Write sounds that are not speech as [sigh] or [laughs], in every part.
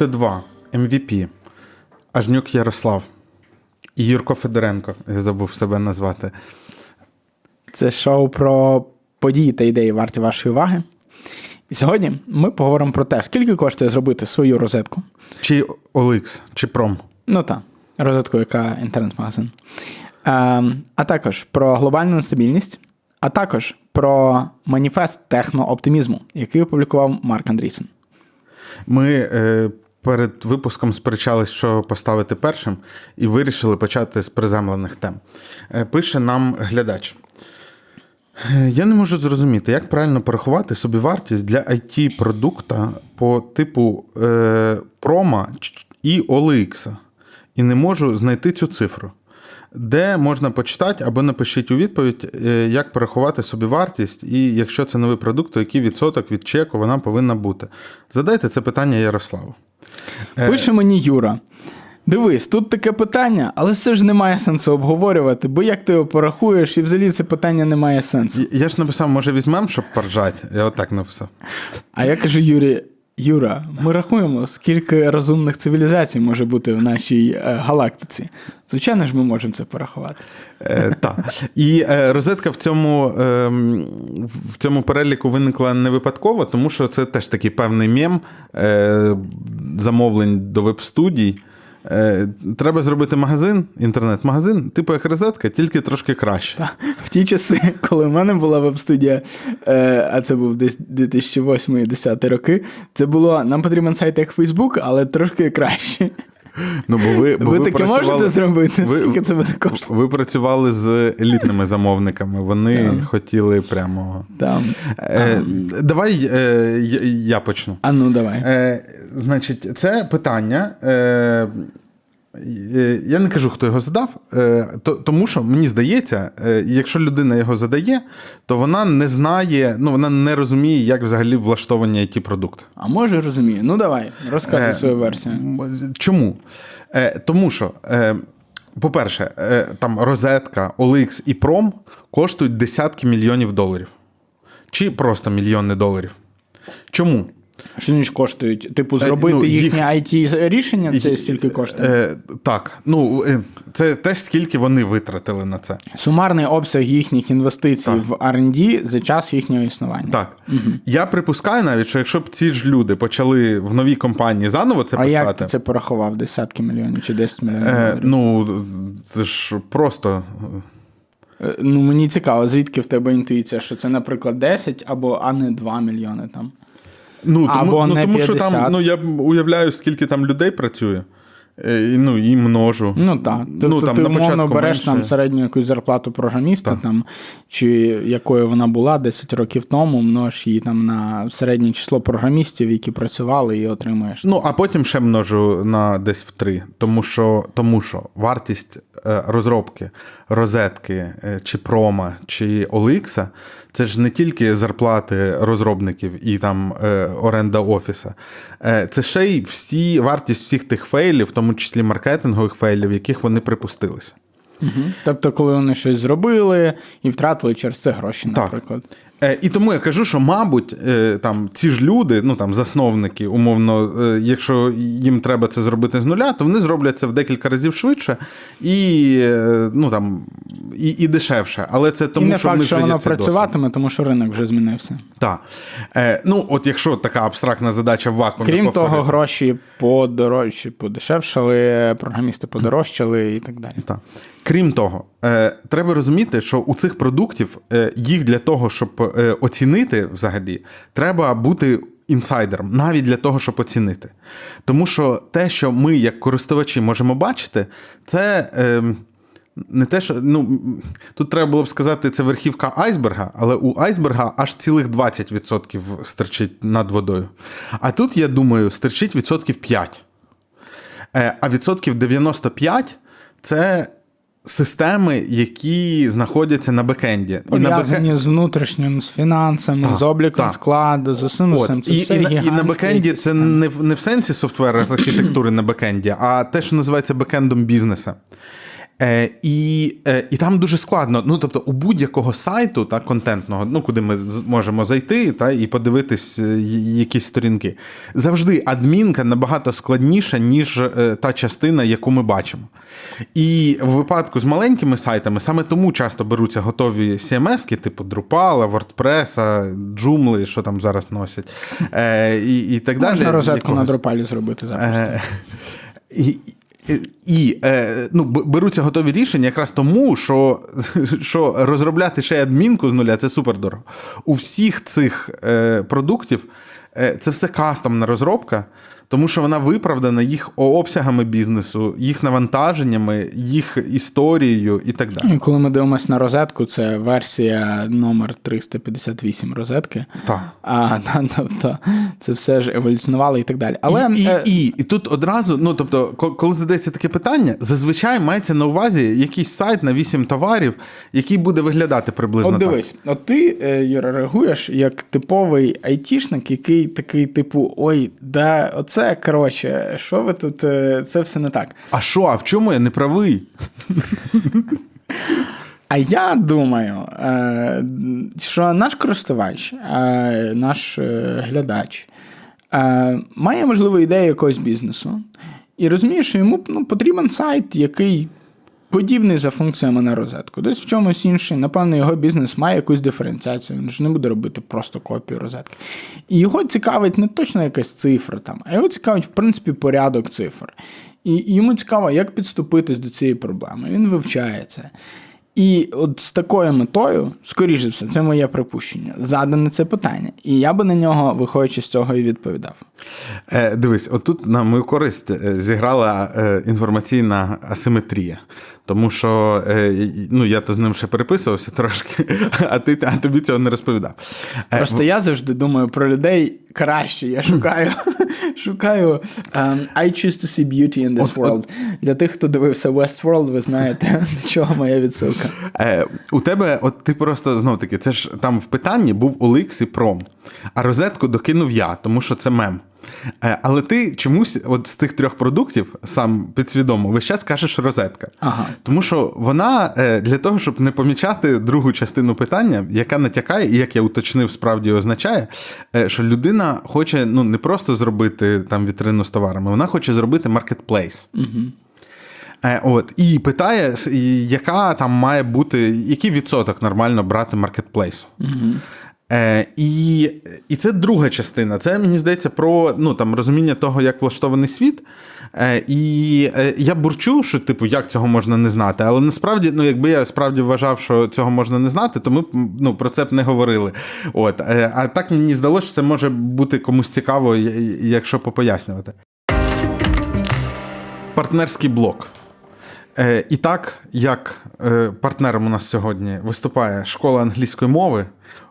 Т2, MVP, Ажнюк Ярослав і Юрко Федоренко, я забув себе назвати. Це шоу про події та ідеї варті вашої уваги. І сьогодні ми поговоримо про те, скільки коштує зробити свою розетку. Чи OLX, чи Пром. Ну так, розетку, яка інтернет-магазин. А, а також про глобальну нестабільність, а також про маніфест технооптимізму, який опублікував Марк Андрійсен. Ми е, перед випуском сперечались, що поставити першим, і вирішили почати з приземлених тем. Е, пише нам глядач. «Е, Я не можу зрозуміти, як правильно порахувати собівартість для it продукта по типу е, прома і OLX. І не можу знайти цю цифру. Де можна почитати або напишіть у відповідь, е, як порахувати собівартість, і якщо це новий продукт, то який відсоток від чеку вона повинна бути. Задайте це питання Ярославу. Пише мені Юра. Дивись, тут таке питання, але це ж немає сенсу обговорювати, бо як ти його порахуєш, і взагалі це питання не має сенсу. Я ж написав, може, візьмемо, щоб поржати. Я отак написав. А я кажу Юрі, Юра, ми рахуємо, скільки розумних цивілізацій може бути в нашій е, галактиці. Звичайно ж, ми можемо це порахувати. Е, так. І е, розетка в цьому е, в цьому переліку виникла не випадково, тому що це теж такий певний мєм е, замовлень до веб-студій. Е, Треба зробити магазин, інтернет-магазин, типу як розетка, тільки трошки краще. В ті часи, коли в мене була веб-студія, е, а це був десь 2008-2010 роки, це було нам потрібен сайт як Facebook, але трошки краще. Ну, бо ви, бо ви, ви таке можете зробити? ви- Скільки це буде коштувати? Ви працювали з елітними замовниками, вони Так. хотіли прямо. Там. Е, давай е, я, почну. А ну давай. Е, значить, це питання. Е, я не кажу, хто його задав, е, тому що мені здається, е, якщо людина його задає, то вона не знає, ну вона не розуміє, як взагалі влаштовані it продукти. А може розумію. Ну давай, розказуй Е, свою версію. Чому? Е, Тому що, е, по-перше, е, там розетка, OLX і Пром коштують десятки мільйонів доларів. Чи просто мільйони доларів. Чому? Що вони ж коштують? Типу, зробити ну, їх- їхнє it рішення це стільки коштує? Е, так, ну е, це теж скільки вони витратили на це. Сумарний обсяг їхніх інвестицій Так. в R&D за час їхнього існування. Так. Я припускаю навіть, що якщо б ці ж люди почали в новій компанії заново це а як ти це порахував? Десятки мільйонів чи 10 мільйонів? Е, ну, це ж просто. Е, Ну, мені цікаво, звідки в тебе інтуїція, що це, наприклад, 10 або а не 2 мільйони там. Ну, тому, Або ну, не тому що там, ну я уявляю, скільки там людей працює. Е, і, ну, і множу. Ну так. Тобто ти на умовно береш менше. там середню якусь зарплату програміста, Так. там, чи якою вона була 10 років тому, множ її там на середнє число програмістів, які працювали, і отримуєш. Ну, а потім ще множу на десь в три. Тому що, тому що вартість розробки, розетки, е, чи прома, чи OLX це ж не тільки зарплати розробників і там е, оренда офіса. Е, це ще й всі вартість всіх тих фейлів, в тому числі маркетингових фейлів, яких вони припустилися. Угу. Тобто, коли вони щось зробили і втратили через це гроші, наприклад. Е, І тому я кажу, що, мабуть, е, там ці ж люди, ну там засновники, умовно, е, якщо їм треба це зробити з нуля, то вони зроблять це в декілька разів швидше і е, ну там і, і дешевше. Але це тому, і не що факт, них що воно працюватиме, тому що ринок вже змінився. Так. Е, ну, от якщо така абстрактна задача в вакуумі Крім повторити. того, гроші подорожчі, подешевшали, програмісти подорожчали і так далі. Так. Крім того, е, треба розуміти, що у цих продуктів е, їх для того, щоб е, оцінити взагалі, треба бути інсайдером, навіть для того, щоб оцінити. Тому що те, що ми, як користувачі, можемо бачити, це. Е, не те, що ну тут треба було б сказати, це верхівка айсберга, але у айсберга аж цілих 20% стирчить над водою. А тут, я думаю, стирчить відсотків 5. Е, А відсотків 95 це системи, які знаходяться на бекенді. І на Пов'язані з внутрішнім, з фінансами, Так, з обліком так. складу, з усім усім. Це і, все і, на, і на бекенді це не в, не в сенсі софтвер архітектури на бекенді, а те, що називається бекендом бізнеса. Е, І е, і там дуже складно. Ну, тобто, у будь-якого сайту та, контентного, ну, куди ми можемо зайти та, і подивитись е, якісь сторінки, завжди адмінка набагато складніша, ніж е, та частина, яку ми бачимо. І в випадку з маленькими сайтами саме тому часто беруться готові CMS-ки, типу Drupal, WordPress, Joomla, що там зараз носять. Е, І і так Можна далі. Можна розетку Якогось. на Drupal зробити зараз. Е, І, і е, ну, беруться готові рішення якраз тому, що, [laughs] що розробляти ще адмінку з нуля це супер дорого. У всіх цих е, продуктів е, це все кастомна розробка, тому що вона виправдана їх обсягами бізнесу, їх навантаженнями, їх історією і так далі. І коли ми дивимося на розетку, це версія номер 358 розетки. Так. А, та, тобто це все ж еволюціонувало і так далі. Але і, і, е, і, і тут одразу, ну тобто, коли задається таке питання, зазвичай мається на увазі якийсь сайт на 8 товарів, який буде виглядати приблизно От дивись, от ти, е, Юра, реагуєш як типовий айтішник, який такий, типу, ой, да, оце коротше, що ви тут, е, це все не так. А що, а в чому я не правий? А я думаю, е, що наш користувач, е, наш глядач має, можливо, ідею якогось бізнесу і розуміє, що йому ну, потрібен сайт, який подібний за функціями на розетку. Десь в чомусь інший, напевно, його бізнес має якусь диференціацію, він ж не буде робити просто копію розетки. І його цікавить не точно якась цифра там, а його цікавить, в принципі, порядок цифр. І йому цікаво, як підступитись до цієї проблеми. Він вивчає це. І от з такою метою, скоріше все, це моє припущення, задане це питання. І я би на нього, виходячи з цього, і відповідав. Е, дивись, отут на мою користь е, зіграла е, інформаційна асиметрія. Тому що е, ну, я то з ним ще переписувався трошки, а, ти, а тобі цього не розповідав. Е, Просто я завжди думаю про людей краще. Я шукаю, [laughs] шукаю um, I choose to see beauty in this От- world. Для тих, хто дивився Westworld, ви знаєте, [laughs] до чого моя відсилка. Е, у тебе, от ти просто знов таки, це ж там в питанні був OLX і Пром, а розетку докинув я, тому що це мем. Е, але ти чомусь от з тих трьох продуктів сам підсвідомо весь час кажеш розетка. Ага. Тому що вона е, для того, щоб не помічати другу частину питання, яка натякає, і як я уточнив, справді означає, е, що людина хоче ну, не просто зробити там вітрину з товарами, вона хоче зробити маркетплейс. От, і питає, яка там має бути, який відсоток нормально брати маркетплейсу. Е, і, і це друга частина. Це мені здається про ну, там, розуміння того, як влаштований світ. Е, і е, я бурчу, що типу, як цього можна не знати. Але насправді, ну, якби я справді вважав, що цього можна не знати, то ми ну, про це б не говорили. От. Е, а так мені здалося, що це може бути комусь цікаво, якщо попояснювати. Партнерський блок. Е, І так, як е, партнером у нас сьогодні виступає школа англійської мови,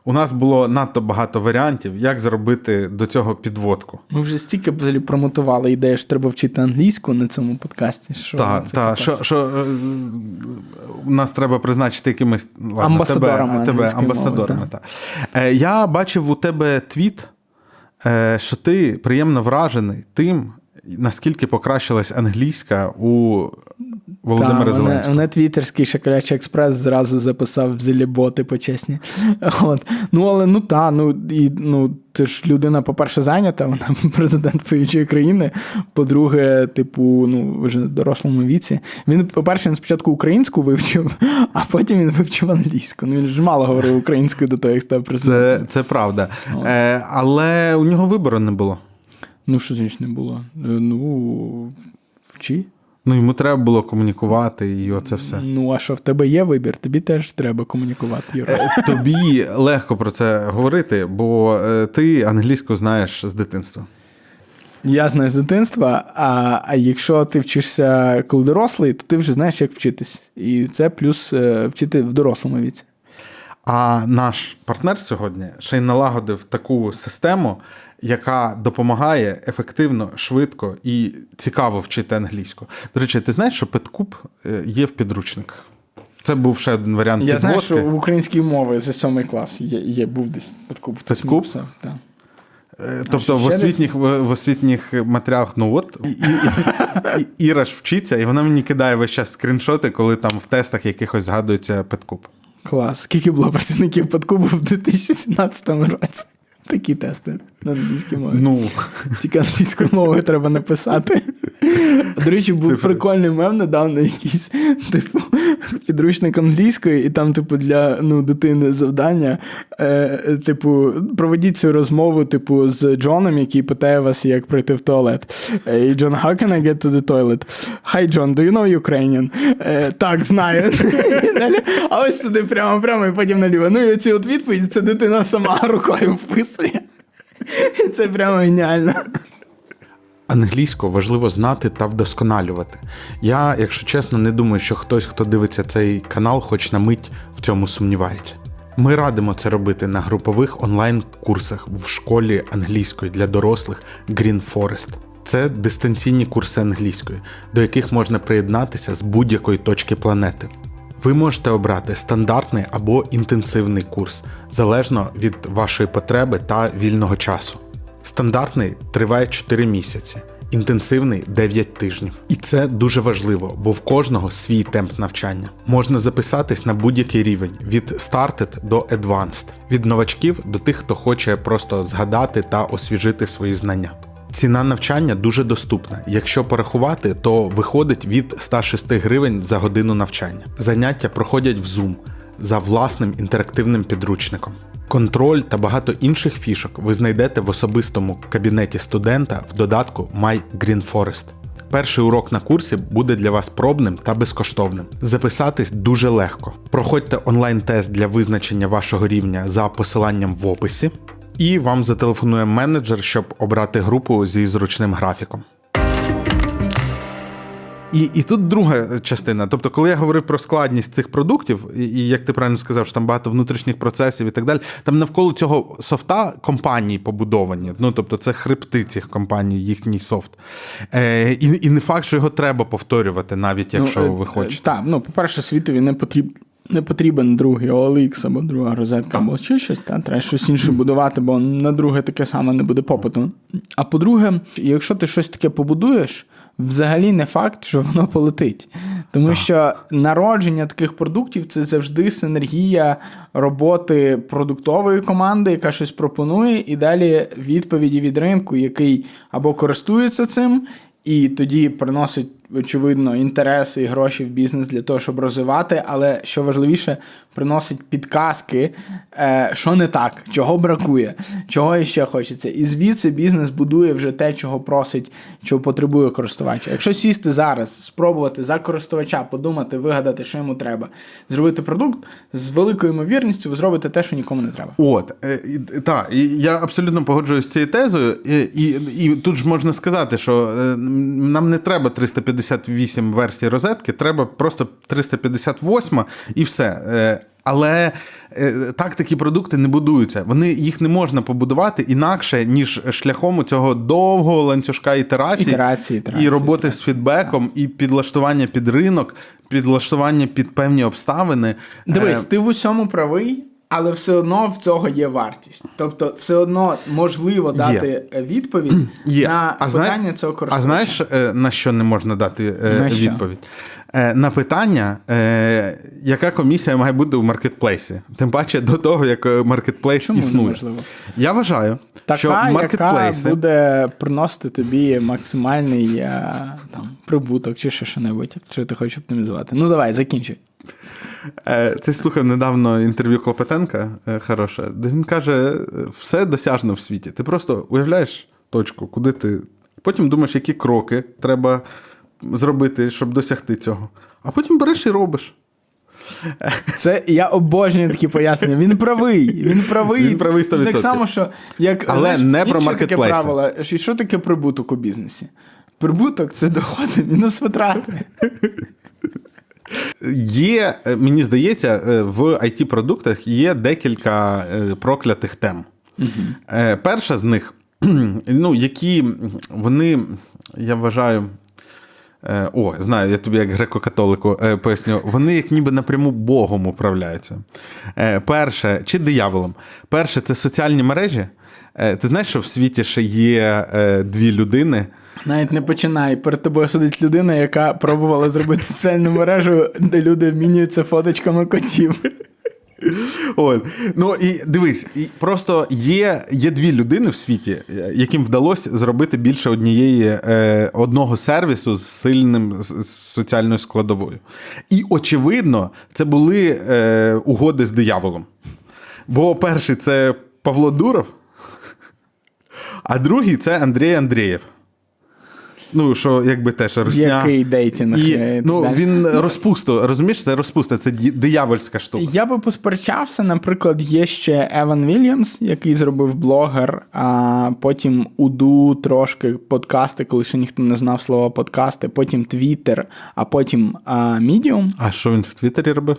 у нас було надто багато варіантів, як зробити до цього підводку. Ми вже стільки взагалі промотували ідею, що треба вчити англійську на цьому подкасті. Що Та, та, що, що е, у нас треба призначити якимись ладно, Амбасадорами тебе, тебе амбасадорами. мови, та. Е, Я бачив у тебе твіт, е, що ти приємно вражений тим, наскільки покращилась англійська у Володимира Зеленського. мене твіттерський шоколячий експрес зразу записав в зеліботи почесні. [laughs] От. Ну, але ну та, ну і ну, ти ж людина, по-перше, зайнята, вона [laughs] президент воюючої країни. По-друге, типу, ну, ж в дорослому віці. Він, по-перше, він спочатку українську вивчив, [laughs] а потім він вивчив англійську. Ну, він ж мало говорив українською до того, як став президентом. Це, це правда. Е, але у нього вибору не було. Ну, що значить не було? Е, Ну, вчи. Ну, йому треба було комунікувати, і оце все. Ну, а що в тебе є вибір? Тобі теж треба комунікувати, Юра. Е, Тобі легко про це говорити, бо е, ти англійську знаєш з дитинства. Я знаю з дитинства, а, а якщо ти вчишся коли дорослий, то ти вже знаєш, як вчитись. І це плюс е, вчити в дорослому віці. А наш партнер сьогодні ще й налагодив таку систему, яка допомагає ефективно, швидко і цікаво вчити англійську. До речі, ти знаєш, що Петкуб е, є в підручниках. Це був ще один варіант Я знаю, що в українській мові за сьомий клас є, є був десь подкуп. хтось так. Е, Тобто в освітніх, в, в освітніх матеріалах, ну от. І, і, І- Іра ж вчиться, і вона мені кидає весь час скріншоти, коли там в тестах якихось згадується Петкуб. Клас. Скільки було працівників подкубу в 2017 році? Такі тести на англійській мові. Ну, Тільки англійською мовою треба написати. [laughs] До речі, був Цифри. прикольний мем недавно якийсь, типу, підручник англійської, і там, типу, для ну, дитини завдання. Е, типу, проведіть цю розмову, типу, з Джоном, який питає вас, як прийти в туалет. Е, І Джон, how can I get to the toilet? Hi, John, do you know Ukrainian? Е, так, знаю. [laughs] А ось туди прямо, прямо, і потім наліво. Ну і оці от відповіді, це дитина сама рукою вписує. [laughs] Це прямо геніально. англійську важливо знати та вдосконалювати. Я, якщо чесно, не думаю, що хтось, хто дивиться цей канал, хоч на мить в цьому сумнівається. Ми радимо це робити на групових онлайн-курсах в школі англійської для дорослих Green Forest. Це дистанційні курси англійської, до яких можна приєднатися з будь-якої точки планети. Ви можете обрати стандартний або інтенсивний курс, залежно від вашої потреби та вільного часу. Стандартний триває 4 місяці, інтенсивний 9 тижнів. І це дуже важливо, бо в кожного свій темп навчання. Можна записатись на будь-який рівень від Started до Advanced, від новачків до тих, хто хоче просто згадати та освіжити свої знання. Ціна навчання дуже доступна. Якщо порахувати, то виходить від 106 гривень за годину навчання. Заняття проходять в Zoom за власним інтерактивним підручником. Контроль та багато інших фішок ви знайдете в особистому кабінеті студента в додатку My Green Forest. Перший урок на курсі буде для вас пробним та безкоштовним. Записатись дуже легко. Проходьте онлайн-тест для визначення вашого рівня за посиланням в описі, і вам зателефонує менеджер, щоб обрати групу зі зручним графіком. І, і тут друга частина. Тобто, коли я говорив про складність цих продуктів, і, і як ти правильно сказав, що там багато внутрішніх процесів і так далі, там навколо цього софта компанії побудовані. Ну тобто, це хребти цих компаній, їхній софт. Е, і, і не факт, що його треба повторювати, навіть якщо Ну, ви е, хочете. Так, ну, по-перше, світові не потрібен. Не потрібен другий OLX або друга розетка, або ще щось, та треба щось інше будувати, бо на друге таке саме не буде попиту. А по-друге, якщо ти щось таке побудуєш, взагалі не факт, що воно полетить. Тому що народження таких продуктів це завжди синергія роботи продуктової команди, яка щось пропонує, і далі відповіді від ринку, який або користується цим, і тоді приносить, очевидно, інтереси і гроші в бізнес для того, щоб розвивати, але що важливіше, приносить підказки, е, що не так, чого бракує, чого іще хочеться. І звідси бізнес будує вже те, чого просить, чого потребує користувач. Якщо сісти зараз, спробувати за користувача, подумати, вигадати, що йому треба, зробити продукт, з великою ймовірністю ви зробите те, що нікому не треба. От, е, так, я абсолютно погоджуюсь з цією тезою, і, і, і тут ж можна сказати, що е, нам не треба 358 версій розетки, треба просто 358 і все. Е, Але е, так такі продукти не будуються. Вони їх не можна побудувати інакше, ніж шляхом цього довгого ланцюжка ітерацій, Ітерації, ітерації, і роботи з ітерації, фідбеком, і підлаштування під ринок, підлаштування під певні обставини. Дивись, Е, ти в усьому правий, але все одно в цього є вартість. Тобто, все одно можливо дати відповідь [clears throat] Є. на а питання зна... цього А знаєш, е, на що не можна дати е, На відповідь? Е, На питання, е, яка комісія має бути у маркетплейсі. Тим паче до того, як е, маркетплейс Чому існує. неможливо? Я вважаю, Така, що яка буде приносити тобі максимальний е, там, прибуток чи ще що-небудь, що ти хочеш оптимізувати. Ну давай, закінчуй. Е, Це слухав недавно інтерв'ю Клопотенка е, хороше, де він каже: е, все досяжно в світі. Ти просто уявляєш точку, куди ти. Потім думаєш, які кроки треба зробити, щоб досягти цього. А потім береш і робиш. Це я обожнюю такі пояснення. Він правий. Він правий. Він правий 100%. само, що як Але знаєш, не про маркетплейси. правило. Що таке прибуток у бізнесі? Прибуток це доходи мінус витрати. Є, е, мені здається, е, в it продуктах є декілька е, проклятих тем. Е, Перша з них, [clears throat] ну, які вони, я вважаю, О, знаю, я тобі як греко-католику поясню. Вони як ніби напряму Богом управляються. Перше, чи дияволом. Перше, це соціальні мережі. Ти знаєш, що в світі ще є дві людини. Навіть не починай. Перед тобою сидить людина, яка пробувала зробити соціальну мережу, де люди обмінюються фоточками котів. От. Ну і дивись, і просто є, є дві людини в світі, яким вдалося зробити більше однієї е, одного сервісу з сильним з соціальною складовою. І очевидно, це були е, угоди з дияволом. Бо перший це Павло Дуров, а другий це Андрій Андрієв. Ну, що якби теж русня. Який дейтинг. І, ну, так він розпусту, розумієш, це розпуста, це диявольська штука. Я би посперечався. Наприклад, є ще Еван Вільямс, який зробив блогер, а потім Уду трошки подкасти, коли ще ніхто не знав слова подкасти, потім Твіттер, а потім Medium. А що він в Твіттері робив?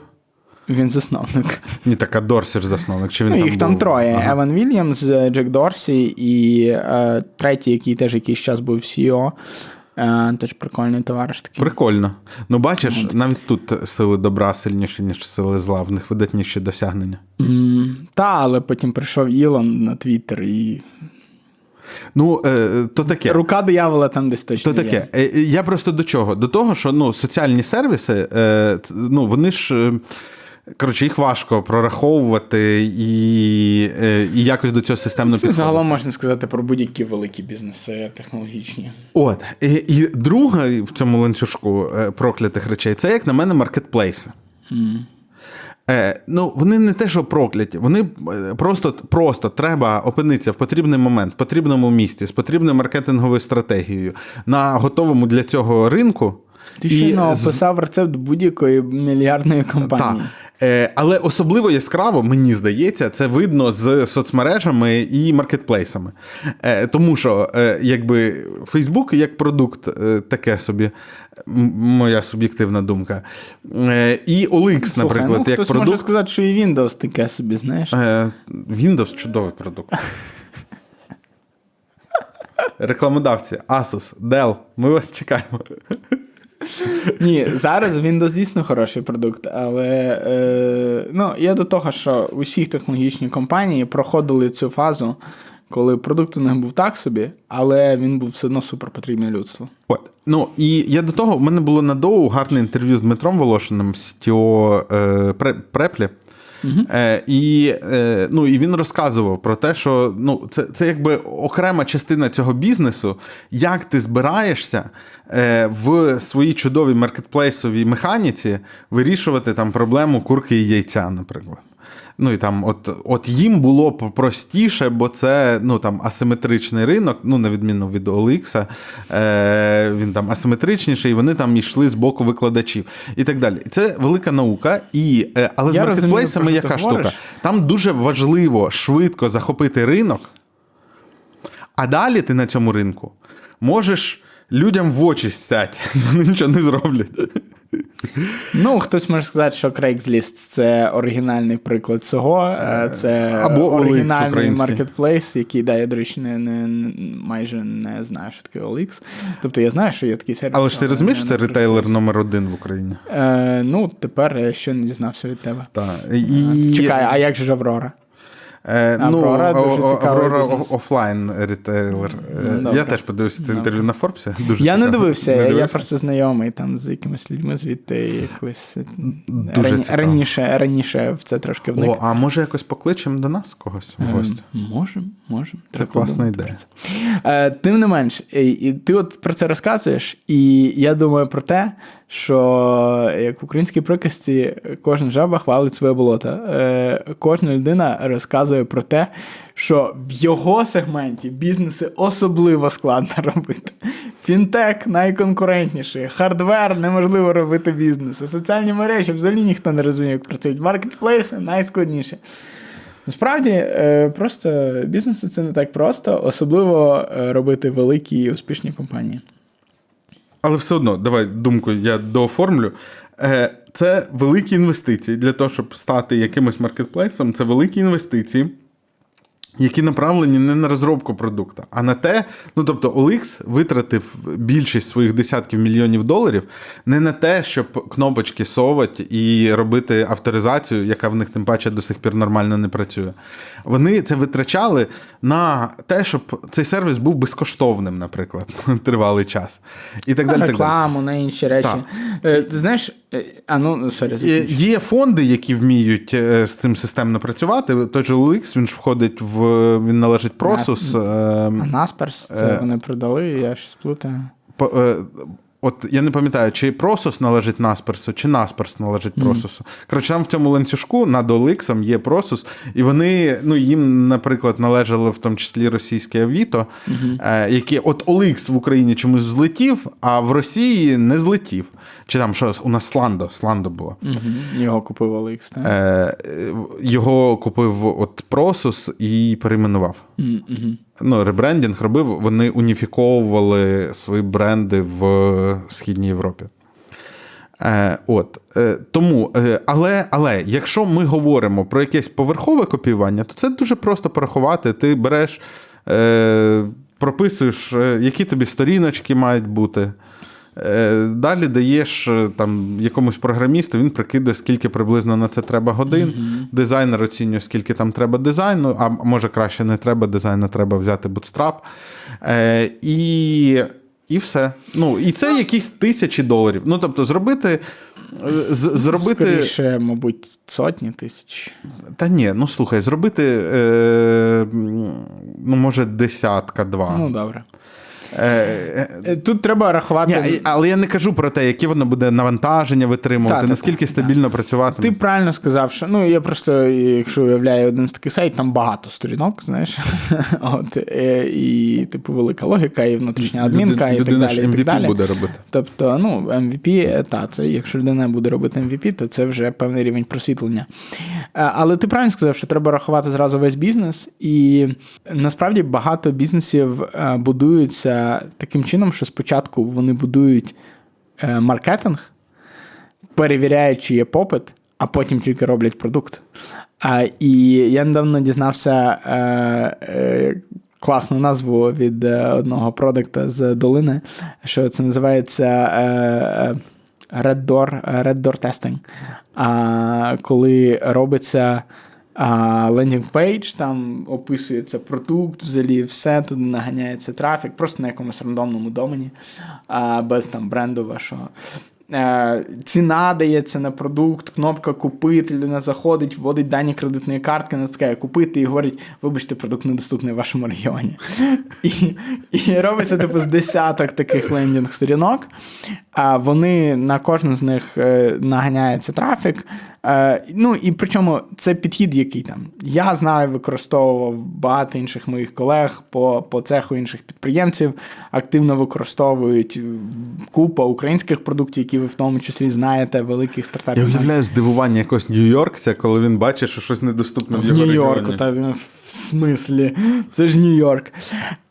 Він засновник. Ні, така Дорсі ж засновник. Чи він Ну, там їх там троє: Ага. Еван Вільямс, Джек Дорсі і е, третій, який теж якийсь час був CEO. Е, теж прикольний товариш такий. Прикольно. Ну, бачиш, навіть тут сили добра сильніші, ніж сили зла, в них видатніші досягнення. М, Та, але потім прийшов Ілон на Твіттер і. Ну, е, то таке. Рука диявола там десь точно. То таке. Е, е, Я просто до чого? До того, що ну, соціальні сервіси, е, ну, вони ж. Коротше, їх важко прораховувати і, е, і якось до цього системно Це підходити. загалом можна сказати про будь-які великі бізнеси технологічні. От. І, і друга в цьому ланцюжку е, проклятих речей це, як на мене, маркетплейси. Е, ну, вони не те, що прокляті, вони е, просто, просто треба опинитися в потрібний момент, в потрібному місці, з потрібною маркетинговою стратегією на готовому для цього ринку. Ти І щойно описав рецепт будь-якої мільярдної компанії. Так. Е, але особливо яскраво, мені здається, це видно з соцмережами і маркетплейсами. Е, тому що, е, якби Facebook як продукт, таке собі, моя суб'єктивна думка. І OLX, Слухай, наприклад, ну, як хтось продукт. може сказати, що і Windows таке собі, знаєш. Windows чудовий продукт. [laughs] Рекламодавці, Asus, Dell, ми вас чекаємо. Ні, зараз Windows дійсно хороший продукт, але е, ну, я до того, що усі технологічні компанії проходили цю фазу, коли продукт у них був так собі, але він був все одно супер потрібний людству. От. Ну, і я до того, в мене було надовго гарне інтерв'ю з Дмитром Волошиним, CTO е, Пре- Преплі. Е, і, е, ну, і він розказував про те, що ну, це, це якби окрема частина цього бізнесу, як ти збираєшся е, в своїй чудовій маркетплейсовій механіці вирішувати там проблему курки і яйця, наприклад. Ну і там, от, от їм було б простіше, бо це ну, там, асиметричний ринок, ну, на відміну від OLX, е, він там асиметричніший, і вони там йшли з боку викладачів і так далі. Це велика наука, і, е, але Я з маркетплейсами яка штука? говориш. Там дуже важливо швидко захопити ринок, а далі ти на цьому ринку можеш людям в очі сядь, [laughs] вони нічого не зроблять. Ну, хтось може сказати, що Craigslist – це оригінальний приклад цього. е, Це Або оригінальний маркетплейс, який, да, я, до речі, не, не, майже не знаю, що таке OLX. Тобто я знаю, що є такий сервіс. Але ж ти розумієш, це ретейлер номер один в Україні. Е, ну, тепер я ще не дізнався від тебе. Так. І... Чекай, а як же Аврора? Е, ну, Аврора дуже о- о- цікавий Аврора бізнес. офлайн ретейлер. Е, Добре. Я теж подивився це інтерв'ю на Форбсі. Дуже Я не дивився, Не я дивився? просто знайомий там з якимись людьми звідти е, Дуже рані- раніше, раніше в це трошки вник. О, а може якось покличемо до нас когось в гості? Можемо, можемо. Це класна ідея. Е, тим не менш, ти от про це розказуєш, і я думаю про те, що як в українській приказці кожен жаба хвалить своє болото. Е, кожна людина розказує про те, що в його сегменті бізнеси особливо складно [laughs] робити. Фінтек найконкурентніший, хардвер неможливо робити бізнеси. Соціальні мережі взагалі ніхто не розуміє, як працюють. Маркетплейси найскладніше. Насправді, е, просто бізнеси це не так просто, особливо е, робити великі і успішні компанії. Але все одно, давай думку я дооформлю. Е, Це великі інвестиції для того, щоб стати якимось маркетплейсом. Це великі інвестиції, які направлені не на розробку продукту, а на те, ну тобто OLX витратив більшість своїх десятків мільйонів доларів не на те, щоб кнопочки совати і робити авторизацію, яка в них тим паче до сих пір нормально не працює. Вони це витрачали на те, щоб цей сервіс був безкоштовним, наприклад, [laughs] тривалий час. І так на далі. так далі. рекламу, на інші речі. Так. Е, Ти знаєш, е, а ну, sorry, Є- фонди, які вміють е, з цим системно працювати. Той же OLX, він ж входить в він належить Просус. А е, Насперс, це Е. вони продали, я щось плутаю. От я не пам'ятаю, чи Prosus належить Насперсу, чи Насперс належить Просусу. Коротше, там в цьому ланцюжку над OLX є Prosus, і вони, ну їм, наприклад, належало в тому числі російське Авіто, е, які от OLX в Україні чомусь злетів, а в Росії не злетів. Чи там що у нас Сландо, Сландо було. Угу. Його купив так? Е, е, Його купив от Prosus і перейменував. Ну, ребрендінг робив, вони уніфіковували свої бренди в Східній Європі. Е, от, е, тому, е, але, але якщо ми говоримо про якесь поверхове копіювання, то це дуже просто порахувати. Ти береш, е, прописуєш, е, які тобі сторіночки мають бути. Е, Далі даєш е, там якомусь програмісту, він прикидує, скільки приблизно на це треба годин. Дизайнер оцінює, скільки там треба дизайну, а може краще не треба дизайну, треба взяти Bootstrap. Е, і, і все. Ну, і це якісь тисячі доларів. Ну, тобто, зробити. е, з- зробити... Скоріше, мабуть, сотні тисяч. Та ні, ну слухай, зробити, е, ну, може, десятка, два. Ну, добре. Е, Тут треба рахувати. ні, але я не кажу про те, яке воно буде навантаження витримувати, Та, та, наскільки та, стабільно працюватиме. Ти правильно сказав, що ну я просто, якщо уявляю один з таких сайт, там багато сторінок, знаєш. [laughs] От, е, і, типу, велика логіка, і внутрішня адмінка, і так людина далі. і так MVP далі. буде робити. Тобто, ну, MVP, та, це якщо людина буде робити MVP, то це вже певний рівень просвітлення. Е, Але ти правильно сказав, що треба рахувати зразу весь бізнес, і насправді багато бізнесів будуються таким чином, що спочатку вони будують е, маркетинг, перевіряють, чи є попит, а потім тільки роблять продукт. А, І я недавно дізнався е, е, класну назву від е, одного продукта з долини, що це називається е, Red Door, Red Door Testing. А, коли робиться landing page, там описується продукт, взагалі все, туди наганяється трафік, просто на якомусь рандомному домені, а, без там бренду вашого. Е, Ціна дається на продукт, кнопка купити, людина заходить, вводить дані кредитної картки, натискає купити і говорить, вибачте, продукт недоступний в вашому регіоні. [laughs] І, робиться типу з десяток таких лендінг сторінок. А вони на кожну з них е, наганяється трафік. Е, Ну і причому це підхід, який там я знаю, використовував багато інших моїх колег по, по цеху інших підприємців, активно використовують купа українських продуктів, які ви в тому числі знаєте, великих Я стартапів. уявляю здивування якогось нью-йоркця, коли він бачить, що щось недоступне в, в його Нью-Йорку, регіоні. та в смислі, це ж Нью-Йорк.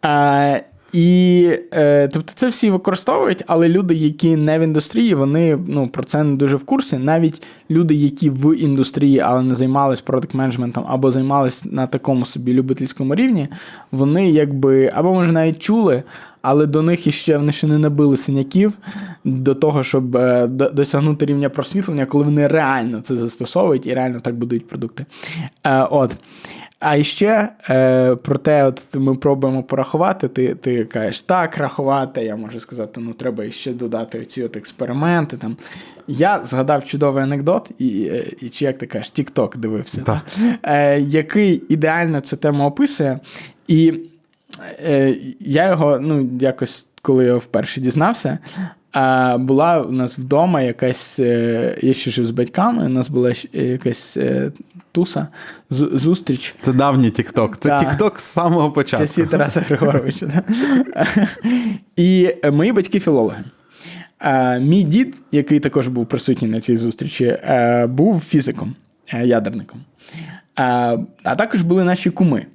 А, і е, тобто це всі використовують, але люди, які не в індустрії, вони ну, про це не дуже в курсі. Навіть люди, які в індустрії, але не займались продакт менеджментом або займались на такому собі любительському рівні, вони якби або може навіть чули, але до них іще вони ще не набили синяків до того, щоб е, до- досягнути рівня просвітлення, коли вони реально це застосовують і реально так будують продукти. Е, от. А ще е, про те, от ми пробуємо порахувати, ти, ти кажеш, так, рахувати, я можу сказати, ну треба ще додати ці от експерименти. Там. Я згадав чудовий анекдот, і, е, і чи як ти кажеш, TikTok дивився, Так. е, який ідеально цю тему описує. І е, я його, ну, якось, коли я вперше дізнався, а була у нас вдома якась. е, Я ще жив з батьками, у нас була якась е, туса, зустріч. Це давній Тікток. Це Так. Тікток з самого початку. Часів Тараса Григоровича. да. І мої батьки філологи. Мій дід, який також був присутній на цій зустрічі, е, був фізиком, ядерником. А також були наші куми,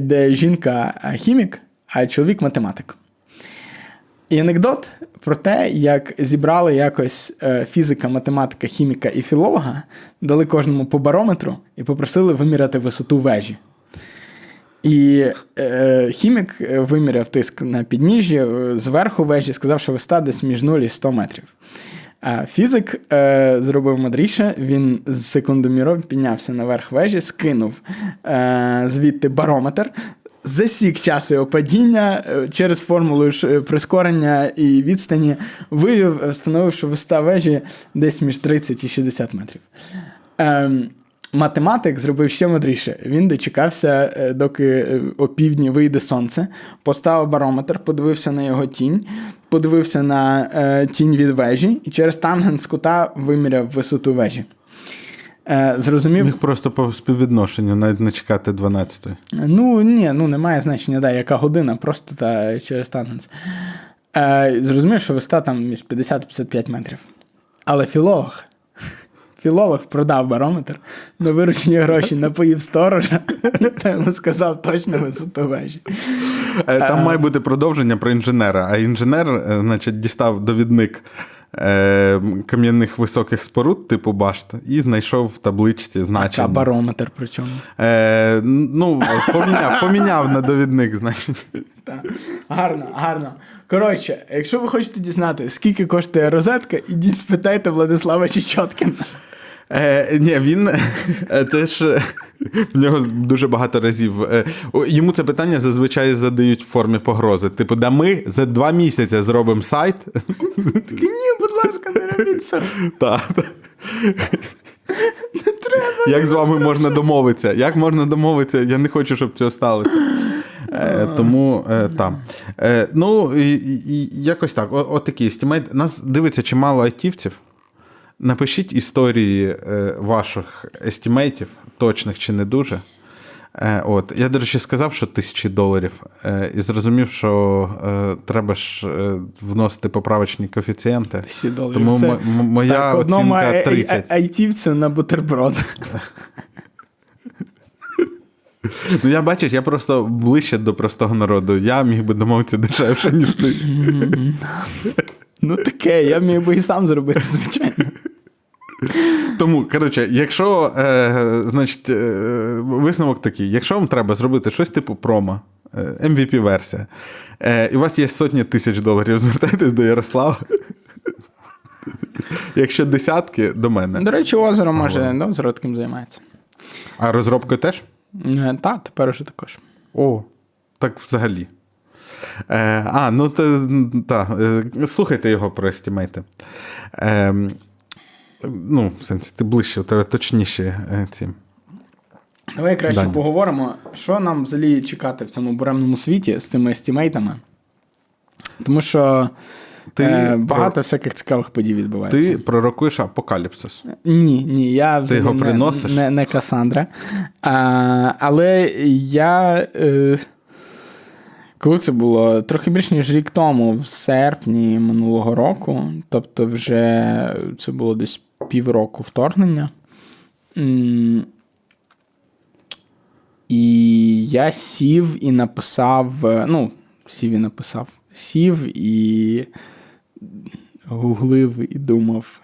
де жінка хімік, а чоловік математик. І анекдот про те, як зібрали якось е, фізика, математика, хіміка і філолога, дали кожному по барометру і попросили виміряти висоту вежі. І е, хімік виміряв тиск на підніжжі е, зверху вежі, сказав, що висота десь між 0 і 100 метрів. А фізик е, зробив мудріше, він з секундоміром піднявся наверх вежі, скинув е, звідти барометр, засік час його падіння е, через формулу прискорення і відстані, вивів, встановив, що висота вежі десь між 30 і 60 метрів. Е, Математик зробив ще мудріше. Він дочекався, е, доки опівдні вийде сонце, поставив барометр, подивився на його тінь, подивився на е, тінь від вежі і через тангенс кута виміряв висоту вежі. Е, зрозумів? Міг просто по співвідношенню, навіть не чекати 12-ї. Ну, ні, ну немає значення, да, яка година, просто та через тангенс. Е, Зрозумів, що висота там між 50-55 метрів. Але філолог. [laughs] Філолог продав барометр на виручені гроші, напоїв сторожа, [laughs] та йому сказав точно висоту вежі. Е, там має бути продовження про інженера. А інженер, е, значить, дістав довідник е, кам'яних високих споруд, типу башт, і знайшов в табличці значення. А барометр при чому? Е, Ну, поміняв, поміняв на довідник, значить. Так. Гарно, гарно. Коротше, якщо ви хочете дізнати, скільки коштує розетка, ідіть спитайте Владислава Чечоткіна. Е, Ні, він це ж в нього дуже багато разів. Е, йому це питання зазвичай задають в формі погрози. Типу, да ми за два місяці зробимо сайт. Такий, ні, будь ласка, не робіть це. Так. Не треба. Як з вами можна домовитися? Як можна домовитися? Я не хочу, щоб це сталося. Е, Тому е, там. Е, ну, і, і, якось так. От такі estimate. Нас дивиться чимало айтівців. Напишіть історії е, ваших естімейтів, точних чи не дуже. Е, от. Я, до речі, сказав, що тисячі доларів, е, і зрозумів, що треба ж вносити поправочні коефіцієнти. Тисячі доларів. Тому Це... моя так, оцінка 30. айтівцю на бутерброд. [laughs] Ну, я бачиш, я просто ближче до простого народу. Я міг би домовитися дешевше, ніж ти. [laughs] Ну, таке, я міг би і сам зробити, звичайно. Тому, коротше, якщо, е, значить, е, висновок такий: якщо вам треба зробити щось типу промо, е, MVP-версія, е, і у вас є сотні тисяч доларів, [laughs] звертайтесь до Ярослава. Якщо десятки, до мене. До речі, озеро може ну, таким займається. А розробкою теж? Е, Так, тепер уже також. О, так взагалі. Е, А, ну так, е, слухайте його про естімейти. Е, ну, в сенсі, ти ближче, у тебе точніші е, ці. Давай краще Дані. поговоримо, що нам взагалі чекати в цьому буремному світі з цими естімейтами. Тому що Ти е, багато про- всяких цікавих подій відбувається. Ти пророкуєш апокаліпсис. Ні, ні, я взагалі його не, приносиш? Не, не Касандра. А, але я. Е, коли це було? Трохи більше, ніж рік тому, в серпні минулого року, тобто, вже це було десь півроку вторгнення. І я сів і написав. Ну, сів і написав. Сів і гуглив і думав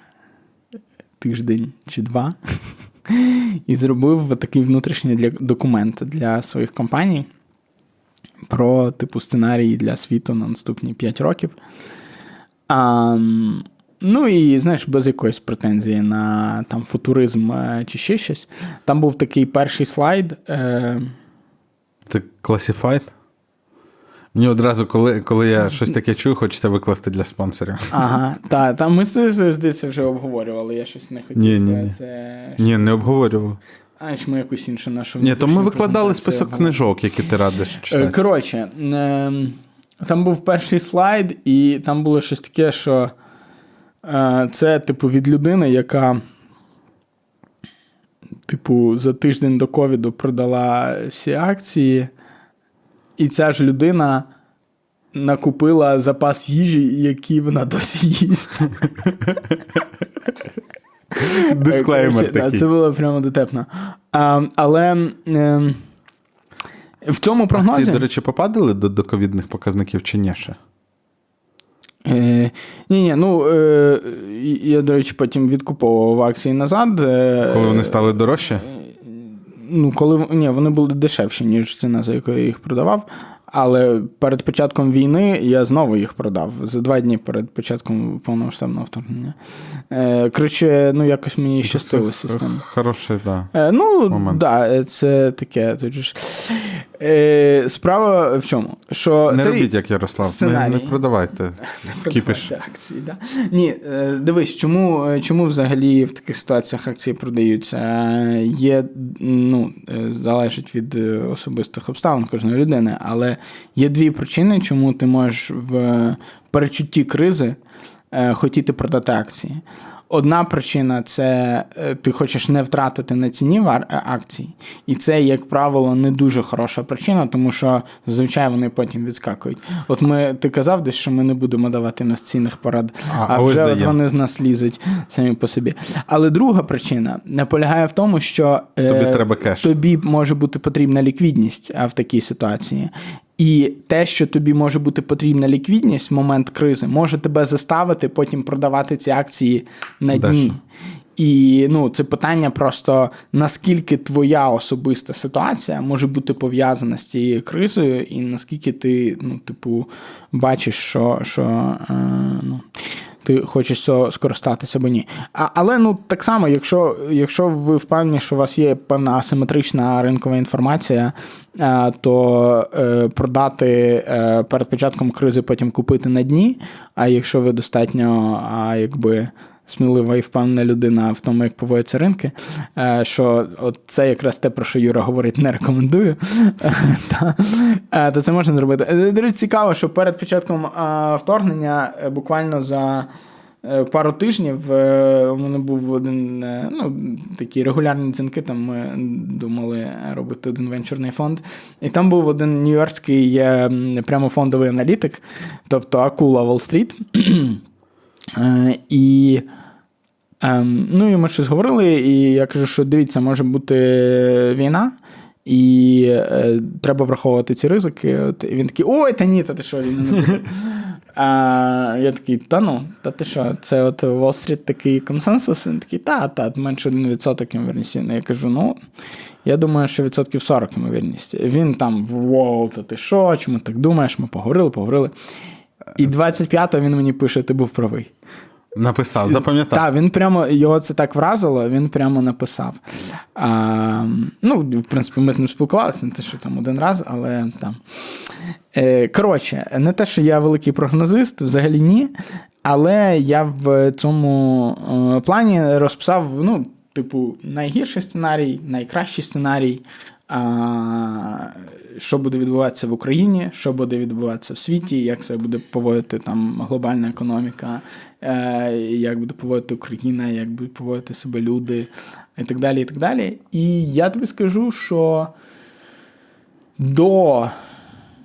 тиждень чи два. [laughs] І зробив такий внутрішній документ для своїх компаній про типу сценарії для світу на наступні 5 років. А, ну і знаєш, без якоїсь претензії на там, футуризм е, чи ще щось. Там був такий перший слайд. Е, Це класіфайд? Мені одразу, коли, коли я щось таке чую, хочеться викласти для спонсорів. ага, та, та ми здається вже обговорювали, я щось не хотів. Ні, ні, е, ні. Це... Ні, не обговорювали. А ж ми якусь іншу нашу. Ні, то ми викладали список книжок, які ти радиш Е, читати. Коротше, ем, там був перший слайд, і там було щось таке, що е, це, типу, від людини, яка, типу, за тиждень до ковіду продала всі акції, і ця ж людина накупила запас їжі, який вона досі їсть. [laughs] [laughs] Дисклеймер такий. Це було прямо дотепно. А, але ем, в цьому прогнозі. Акції, до речі, попадали до доковідних показників чи ні ще? Е, Ні, ні, ну е, я, до речі, потім відкуповував акції назад. Е, Коли вони стали дорожче? Ну, коли ні, вони були дешевші, ніж ціна, за якою я їх продавав. Але перед початком війни я знову їх продав за два дні перед початком повномасштабного вторгнення. Е, Коротше, ну якось мені щастило з цим. Хороший. Да. Ну, так, да, це таке. Тут ж. Е, Справа в чому? Що Не цей робіть, як Ярослав. сценарій... Не, [laughs] не продавайте. Кіпіш. акції. Да? Ні, е, дивись, чому чому взагалі в таких ситуаціях акції продаються? Є, ну, е, залежить від особистих обставин кожної людини, але є дві причини, чому ти можеш в перечутті кризи е, хотіти продати акції. Одна причина це ти хочеш не втратити на ціні акцій, і це, як правило, не дуже хороша причина, тому що зазвичай вони потім відскакують. От ми ти казав десь, що ми не будемо давати настійних порад, а, а вже от вони з нас лізуть самі по собі. Але друга причина не полягає в тому, що тобі е, треба кеш. тобі може бути потрібна ліквідність в такій ситуації. І те, що тобі може бути потрібна ліквідність в момент кризи, може тебе заставити потім продавати ці акції на дні. Дальше. І ну, це питання просто наскільки твоя особиста ситуація може бути пов'язана з цією кризою, і наскільки ти, ну, типу, бачиш, що що е, ну, ти хочеш цього скористатися або ні. А, Але ну так само, якщо якщо ви впевнені, що у вас є певна асиметрична ринкова інформація, а, то е, продати е, перед початком кризи, потім купити на дні. А якщо ви достатньо а, якби смілива і впевнена людина в тому, як поводяться ринки. Е, що от це якраз те, про що Юра говорить, не рекомендую. [laughs] Е, то це можна зробити. Е, речі, цікаво, що перед початком вторгнення буквально за. Пару тижнів у мене був один ну, такі регулярні дзвінки. Там ми думали робити один венчурний фонд. І там був один нью-йоркський прямо фондовий аналітик, тобто Акула Уолл-стріт. [clears throat] І Ем, Ну і ми щось говорили, і я кажу, що дивіться, може бути війна, і е, треба враховувати ці ризики. От, І він такий, ой, та ні, та ти що, він не. А я такий, та ну, та ти що, це от Уолл-стріт такий консенсус. Він такий, та, та, менше 1% ймовірність. Я кажу, ну, я думаю, що відсотків 40 ймовірність. Він там, вау, та ти що, чому так думаєш? Ми поговорили, поговорили. І 25-го він мені пише, ти був правий. Написав, запам'ятав. Так, він прямо його це так вразило, він прямо написав. А, Ну, в принципі, ми з ним спілкувалися, не те, що там один раз, але там. Е, Коротше, не те, що я великий прогнозист, взагалі ні. Але я в цьому е, плані розписав, ну, типу, найгірший сценарій, найкращий сценарій що буде відбуватися в Україні, що буде відбуватися в світі, як це буде поводити там глобальна економіка, е, як буде поводити Україна, як будуть поводити себе люди і так далі. І так далі. І я тобі скажу, що до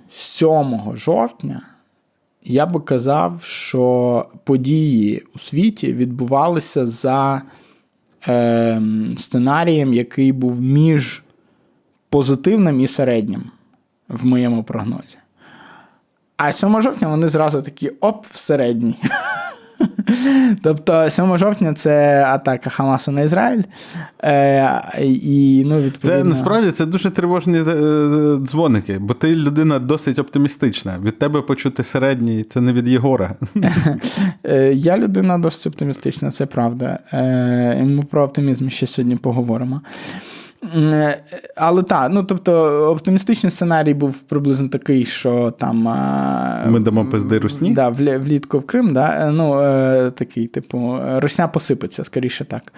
7 жовтня. Я би казав, що події у світі відбувалися за е, сценарієм, який був між позитивним і середнім в моєму прогнозі. А 7 жовтня вони зразу такі оп, в середній. [laughs] Тобто 7 жовтня це атака Хамасу на Ізраїль. Е, і, ну, відповідно... Це насправді це дуже тривожні е, дзвоники, бо ти людина досить оптимістична. Від тебе почути середній, це не від Єгора. [laughs] Е, я людина досить оптимістична, це правда. Е, ми про оптимізм ще сьогодні поговоримо. Е, але так, ну тобто оптимістичний сценарій був приблизно такий, що там. Ми дамо пизди русні? Да, влітку в Крим, да, ну, е, такий, типу, Русня посипеться, скоріше так.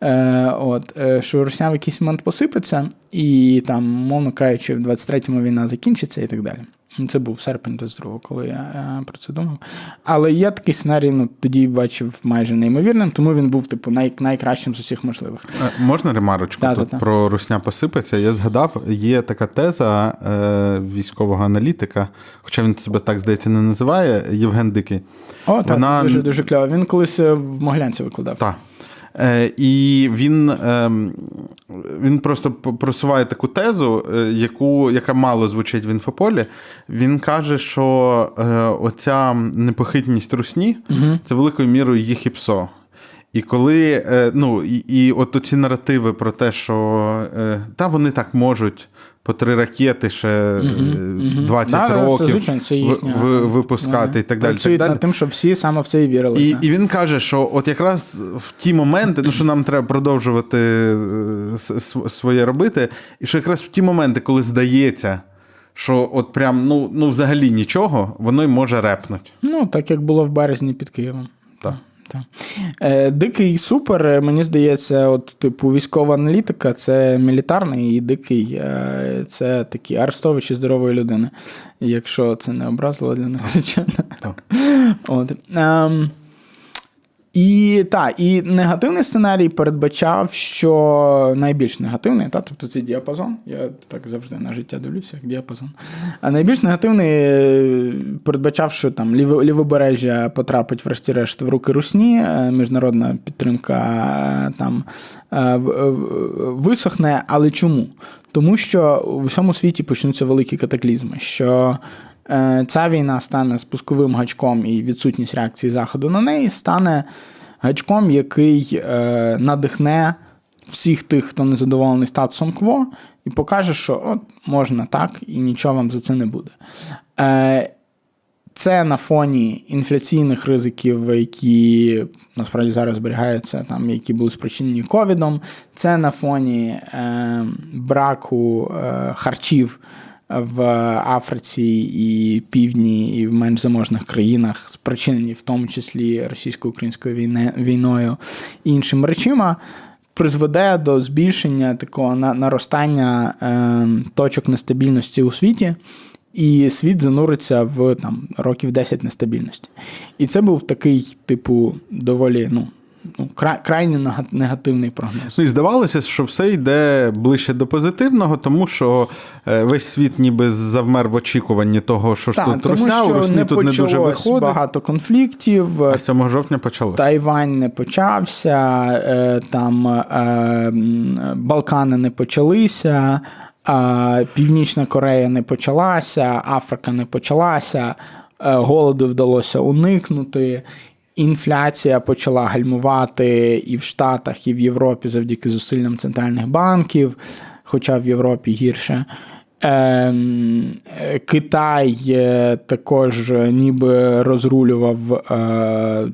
Е, от, Що Русня в якийсь момент посипеться, і там, мовно кажучи, в 23-му війна закінчиться і так далі. Це був серпень 22 коли я про це думав. Але я такий сценарій ну, тоді бачив майже неймовірним, тому він був типу най, найкращим з усіх можливих. Е, можна ремарочку да, тут да, про русня посипеться? Я згадав, є така теза е, військового аналітика, хоча він себе так здається не називає, Євген Дикий. О, так, Вона... дуже дуже кльово. Він колись в Моглянці викладав. Так. Е, І він ем, він просто просуває таку тезу, е, яку, яка мало звучить в інфополі. Він каже, що е, оця непохитність русні угу. це великою мірою їх і псо. І коли ну, і, і от ці наративи про те, що та вони так можуть по три ракети ще 20 да, років звичайно, це їхня. випускати да. і так далі. Працюють так далі. над тим, щоб всі саме в це і вірили. І і він каже, що от якраз в ті моменти, ну що нам треба продовжувати е, своє робити, і що якраз в ті моменти, коли здається. Що от прям ну ну взагалі нічого, воно й може репнуть. Ну, так як було в березні під Києвом. Так. Так. Е, Дикий супер, е, мені здається, от, типу, військова аналітика це мілітарний і дикий е, це такі арестовичі здорової людини. Якщо це не образливо для них, [laughs] звичайно. От. Е, і та, і негативний сценарій передбачав, що найбільш негативний, та, тобто це діапазон. Я так завжди на життя дивлюся, як діапазон. А найбільш негативний е, передбачав, що там лівобережжя потрапить, врешті-решт, в руки русні, е, міжнародна підтримка е, там висохне. Але чому? Тому що в усьому світі почнуться великі катаклізми. що ця війна стане спусковим гачком і відсутність реакції Заходу на неї стане гачком, який е, надихне всіх тих, хто не задоволений статусом КВО, і покаже, що от можна так, і нічого вам за це не буде. Е, це на фоні інфляційних ризиків, які насправді зараз зберігаються, там, які були спричинені ковідом. Це на фоні е, браку е, харчів в Африці і Півдні, і в менш заможних країнах, спричинені в тому числі російсько-українською війною і іншими речима, призведе до збільшення такого наростання е, точок нестабільності у світі. І світ зануриться в там років 10 нестабільності. І це був такий, типу, доволі ну, ну, крайне негативний прогноз. Ну і здавалося, що все йде ближче до позитивного, тому що е, весь світ ніби завмер в очікуванні того, що ж тут русня, у Русні тут не дуже виходить. багато конфліктів. А 7 жовтня почалося. Тайвань не почався, е, там е, Балкани не почалися. Північна Корея не почалася, Африка не почалася, голоду вдалося уникнути. Інфляція почала гальмувати і в Штатах, і в Європі завдяки зусиллям центральних банків, хоча в Європі гірше. Ем, Китай е, також ніби розрулював е,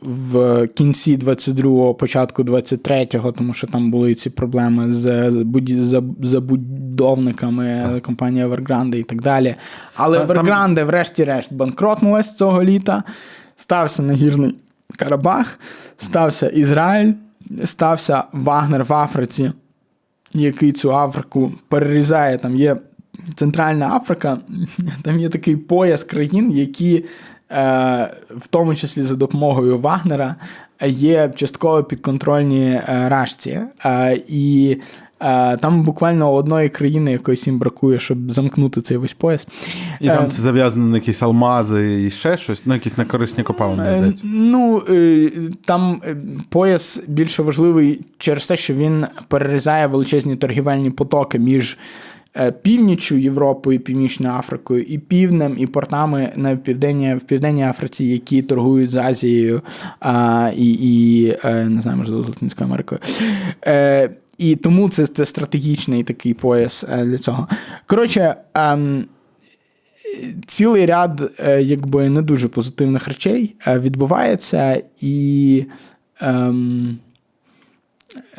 в кінці 22-го, початку 23-го, тому що там були ці проблеми з забудовниками компанії Evergrande і так далі. Але Evergrande, врешті-решт, банкротнулась цього літа стався нагірний Карабах, стався Ізраїль, стався Вагнер в Африці, який цю Африку перерізає. Там є Центральна Африка, [laughs] там є такий пояс країн, які, е, в тому числі за допомогою Вагнера, є частково підконтрольні е, Рашці. Е, і там буквально одної країни якоїсь їм бракує, щоб замкнути цей весь пояс. І там е, це зав'язано на якісь алмази і ще щось, ну якісь на корисні копалини. Ну там пояс більше важливий через те, що він перерізає величезні торгівельні потоки між. Північю Європою, Північною Африкою, і Півднем, і портами на південні, в Південній Африці, які торгують з Азією а, і і не знаю, можливо, з Латинською Америкою. Е, і тому це це стратегічний такий пояс е, для цього. Коротше, ем, цілий ряд е, якби не дуже позитивних речей е, відбувається, і. Ем,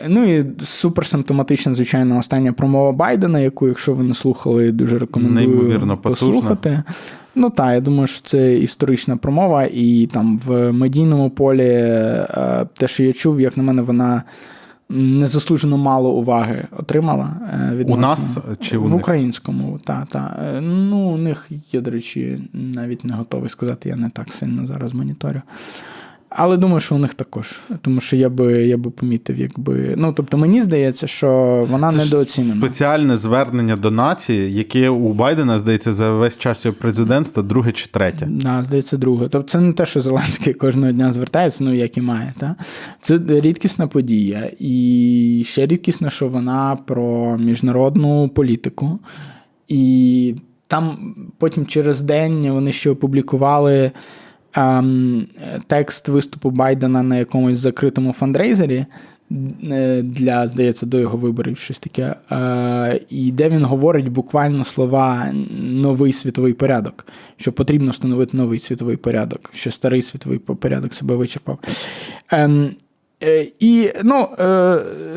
Ну і суперсимптоматична, звичайно, остання промова Байдена, яку, якщо ви не слухали, дуже рекомендую Неймовірно послухати. Ну так, я думаю, що це історична промова, і там в медійному полі те, що я чув, як на мене, вона незаслужено мало уваги отримала. від. У нас чи у в них? українському, та, та. Е, ну, у них, є, до речі, навіть не готовий сказати, я не так сильно зараз моніторю. Але думаю, що у них також. Тому що я би я би помітив, якби. Ну, тобто, мені здається, що вона Це недооцінена. Спеціальне звернення до нації, яке у Байдена, здається, за весь час його президентства, друге чи третє. Да, здається, друге. Тобто це не те, що Зеленський кожного дня звертається, ну як і має. Та? Це рідкісна подія. І ще рідкісно, що вона про міжнародну політику. І там потім через день вони ще опублікували ем, текст виступу Байдена на якомусь закритому фандрейзері. е, Для, здається, до його виборів щось таке. Е, і де він говорить буквально слова новий світовий порядок, що потрібно встановити новий світовий порядок, що старий світовий порядок себе вичерпав. Ем, е, і, ну,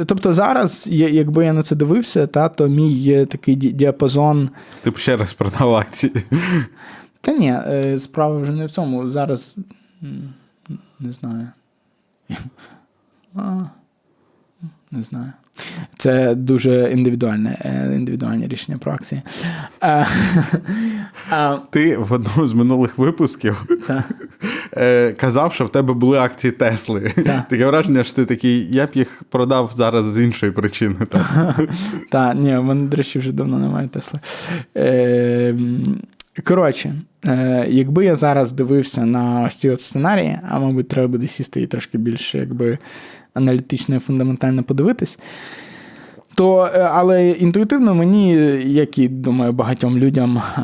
тобто зараз, якби я на це дивився, та, то мій е, такий діапазон. Ти б ще раз продав акції. Та ні, е, справа вже не в цьому. Зараз не знаю. А, Не знаю. Це дуже індивідуальне, е, індивідуальне рішення про акції. Е, [laughs] а, Ти в одному з минулих випусків та. [laughs] казав, що в тебе були акції Тесли. [laughs] Таке враження, що ти такий, я б їх продав зараз з іншої причини. Так. Та, ні, в мене, до речі, вже давно немає Тесли. Е, коротше, е, якби я зараз дивився на ось ці от сценарії, а мабуть, треба буде сісти і трошки більше якби, аналітично і фундаментально подивитись. То, е, але інтуїтивно мені, як і думаю, багатьом людям е,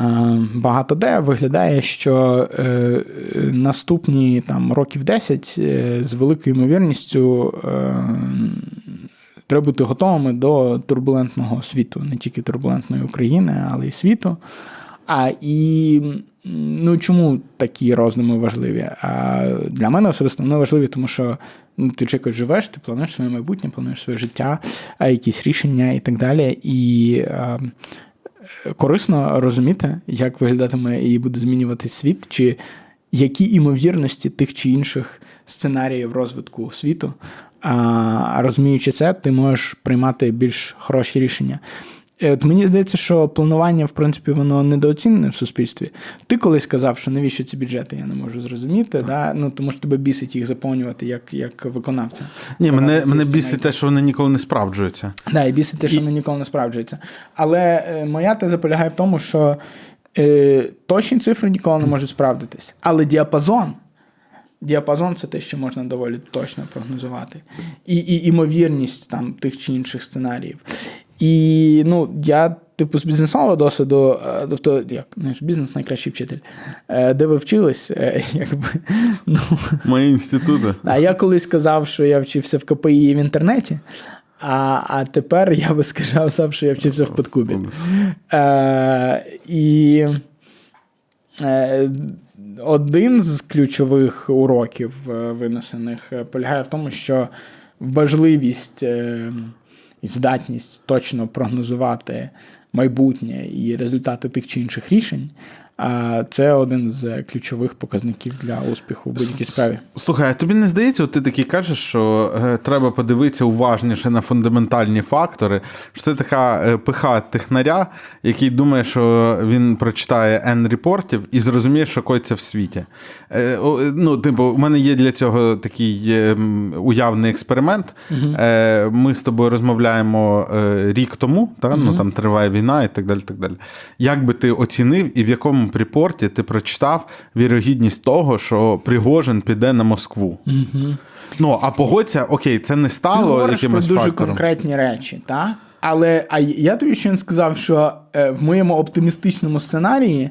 багато де виглядає, що е, наступні там років 10 е, з великою ймовірністю треба бути готовими до турбулентного світу, не тільки турбулентної України, але й світу. А і ну чому такі роздуми важливі? А для мене особисто вони важливі, тому що ну, ти ж якось живеш, ти плануєш своє майбутнє, плануєш своє життя, а якісь рішення і так далі. І е, корисно розуміти, як виглядатиме і буде змінюватись світ, чи які імовірності тих чи інших сценаріїв розвитку світу. А розуміючи це, ти можеш приймати більш хороші рішення. Е, От мені здається, що планування, в принципі, воно недооцінене в суспільстві. Ти колись сказав, що навіщо ці бюджети, я не можу зрозуміти. Да? Ну, тому що тебе бісить їх заповнювати як, як виконавця. Ні, мене, мене бісить те, що вони ніколи не справджуються. Да, і бісить те, що вони ніколи не справджуються. Але е, моя теза полягає в тому, що е, точні цифри ніколи не можуть справдитись. Але діапазон. Діапазон це те, що можна доволі точно прогнозувати. І, і імовірність там тих чи інших сценаріїв. І ну, я, типу, з бізнесового досвіду, е, тобто, як знаєш, бізнес найкращий вчитель, е, де ви вчились, е, [laughs] якби, ну, Мої інститути. а я колись сказав, що я вчився в КПІ і в інтернеті, а, а тепер я би сказав, сам, що я вчився в подкубі. Е, і е, один з ключових уроків винесених полягає в тому, що важливість е, і здатність точно прогнозувати майбутнє і результати тих чи інших рішень. А це один з ключових показників для успіху в будь-якій справі. Слухай, а тобі не здається, от ти такий кажеш, що е, треба подивитися уважніше на фундаментальні фактори, що це така е, пиха технаря, який думає, що він прочитає N репортів і зрозуміє, що коїться в світі. Е, е, ну, типу, у мене є для цього такий е, уявний експеримент. Е, Ми з тобою розмовляємо е, рік тому, та? ну, там триває війна і так далі. так далі. Як би ти оцінив і в якому припорті ти прочитав вірогідність того, що Пригожин піде на Москву? Ну, а погодься, окей, це не Ти стало якимось про дуже фактором. конкретні речі, так? Але а я тобі ще не сказав, що е, в моєму оптимістичному сценарії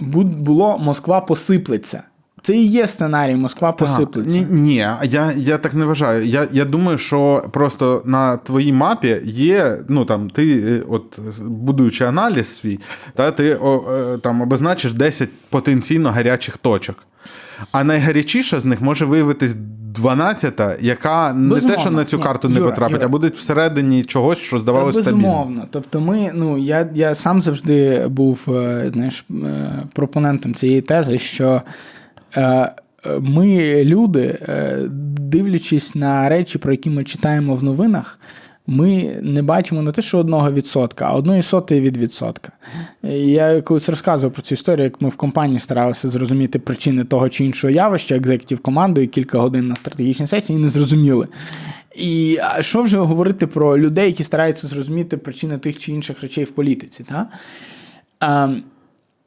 було Москва посиплеться. Це і є сценарій Москва посиплеться. Ні, ні, я, я так не вважаю. Я, я думаю, що просто на твоїй мапі є, ну там, ти, е, от будуючи аналіз свій, та, ти о, е, там обозначиш 10 потенційно гарячих точок. А найгарячіша з них може виявитись 12-та, яка не те, що на цю Ні, карту не Юра, потрапить, Юра. а буде всередині чогось, що здавалося стабільним. безумовно. Тобто, ми, ну я, я сам завжди був е, знаєш, пропонентом цієї тези, що ми, люди, е, дивлячись на речі, про які ми читаємо в новинах, ми не бачимо не те, що одного відсотка, а одної сотої від відсотка. Я колись розказував про цю історію, як ми в компанії старалися зрозуміти причини того чи іншого явища, екзекутів командою кілька годин на стратегічній сесії і не зрозуміли. І що вже говорити про людей, які стараються зрозуміти причини тих чи інших речей в політиці? Та?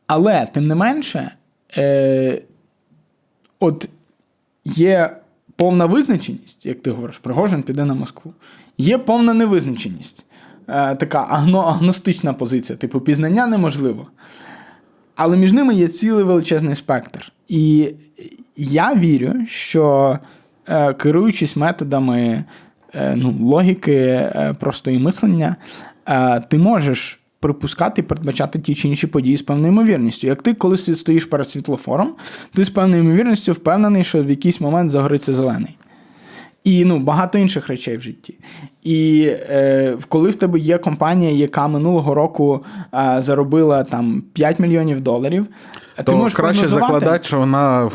Але, тим не менше, е, от є повна визначеність, як ти говориш, Пригожин піде на Москву. Є повна невизначеність, е, така агно, агностична позиція, типу, пізнання неможливо. Але між ними є цілий величезний спектр. І я вірю, що е, керуючись методами е, ну, логіки, е, простої мислення, е, ти можеш припускати і передбачати ті чи інші події з певною ймовірністю. Як ти колись стоїш перед світлофором, ти з певною ймовірністю впевнений, що в якийсь момент загориться зелений. І ну, багато інших речей в житті. І е, коли в тебе є компанія, яка минулого року е, заробила там 5 мільйонів доларів, То ти можеш краще закладати, що вона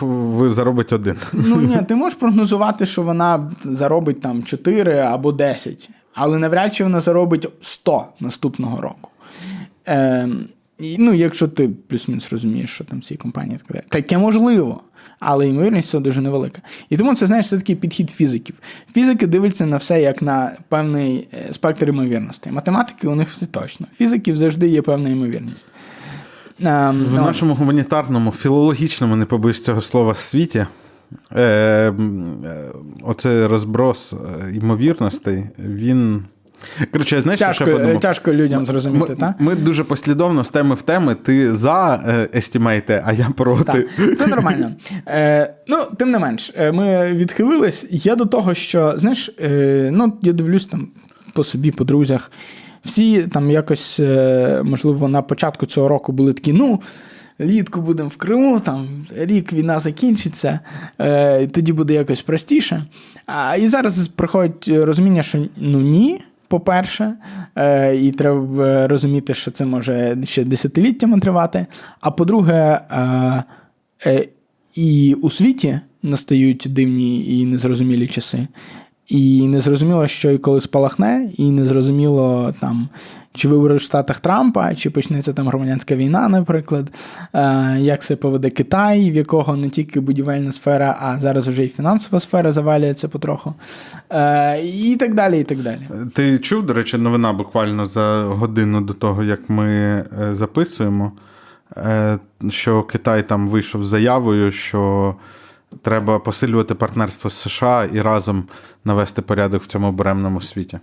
заробить один. Ну ні, [laughs] ти можеш прогнозувати, що вона заробить там 4 або 10, але навряд чи вона заробить 100 наступного року. Е, ну, якщо ти плюс-мінус розумієш, що там ці компанії так далі. Таке можливо, але ймовірність цього дуже невелика. І тому це, знаєш, це такий підхід фізиків. Фізики дивляться на все як на певний е, спектр ймовірностей. Математики у них все точно. Фізиків завжди є певна ймовірність. Е, В ну, нашому гуманітарному, філологічному, не побоюсь цього слова, світі. Е, е, оце розброс е, ймовірностей, він. Коротше, знаєш, що тяжко, я подумав? тяжко людям зрозуміти, Ми, так? ми дуже послідовно з теми в теми. Ти за е, естімейте, а я проти. Так, це нормально. Е, ну, тим не менш, е, ми відхилились. Я до того, що, знаєш, е, ну, я дивлюсь там по собі, по друзях. Всі там якось, е, можливо, на початку цього року були такі, ну. Літку будемо в Криму, там рік війна закінчиться, е, тоді буде якось простіше. А, і зараз приходить розуміння, що ну ні, по-перше, е, і треба розуміти, що це може ще десятиліттями тривати. А по-друге, е, е, і у світі настають дивні і незрозумілі часи. І незрозуміло, що і коли спалахне, і незрозуміло там. Чи вибори в Штатах Трампа, чи почнеться там громадянська війна, наприклад, е, як це поведе Китай, в якого не тільки будівельна сфера, а зараз вже і фінансова сфера завалюється потроху. Е, І так далі. і так далі. Ти чув, до речі, новина буквально за годину до того, як ми е, записуємо, що Китай там вийшов з заявою, що треба посилювати партнерство з США і разом навести порядок в цьому буремному світі.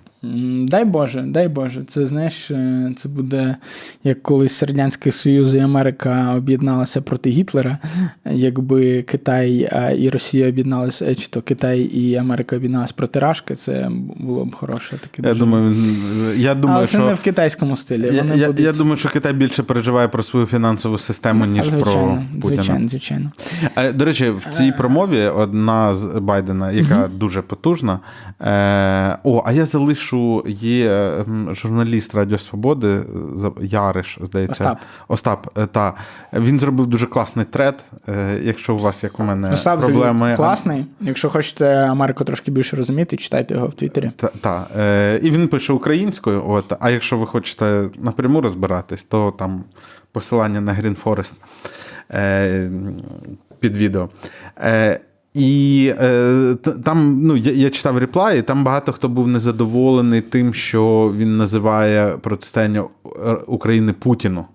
Дай Боже, дай Боже. Це знаєш, е, це буде як колись Радянський Союз і Америка об'єдналися проти Гітлера. Якби Китай е, і Росія об'єдналися, е, чи то Китай і Америка об'єдналися проти Рашки, це було б хороше таке. Я думаю, я думаю, Але це не в китайському стилі. я, Вони я, будуть... я думаю, що Китай більше переживає про свою фінансову систему, ніж звичайно, про Путіна. звичайно, звичайно. До речі, в цій промові одна з Байдена, яка дуже потужна. Е, о, а я залишу є журналіст Радіо Свободи е, Яриш, здається. Остап. Остап, е, та. Він зробив дуже класний тред. Е, якщо у вас, як у мене, Остап проблеми. класний. Якщо хочете Америку трошки більше розуміти, читайте його в Твіттері. Та, та. Е, і він пише українською. От, а якщо ви хочете напряму розбиратись, то там посилання на Green Forest е, під відео. Е, і е, там, ну, я, я читав реплай, і там багато хто був незадоволений тим, що він називає протистояння е, України Путіну.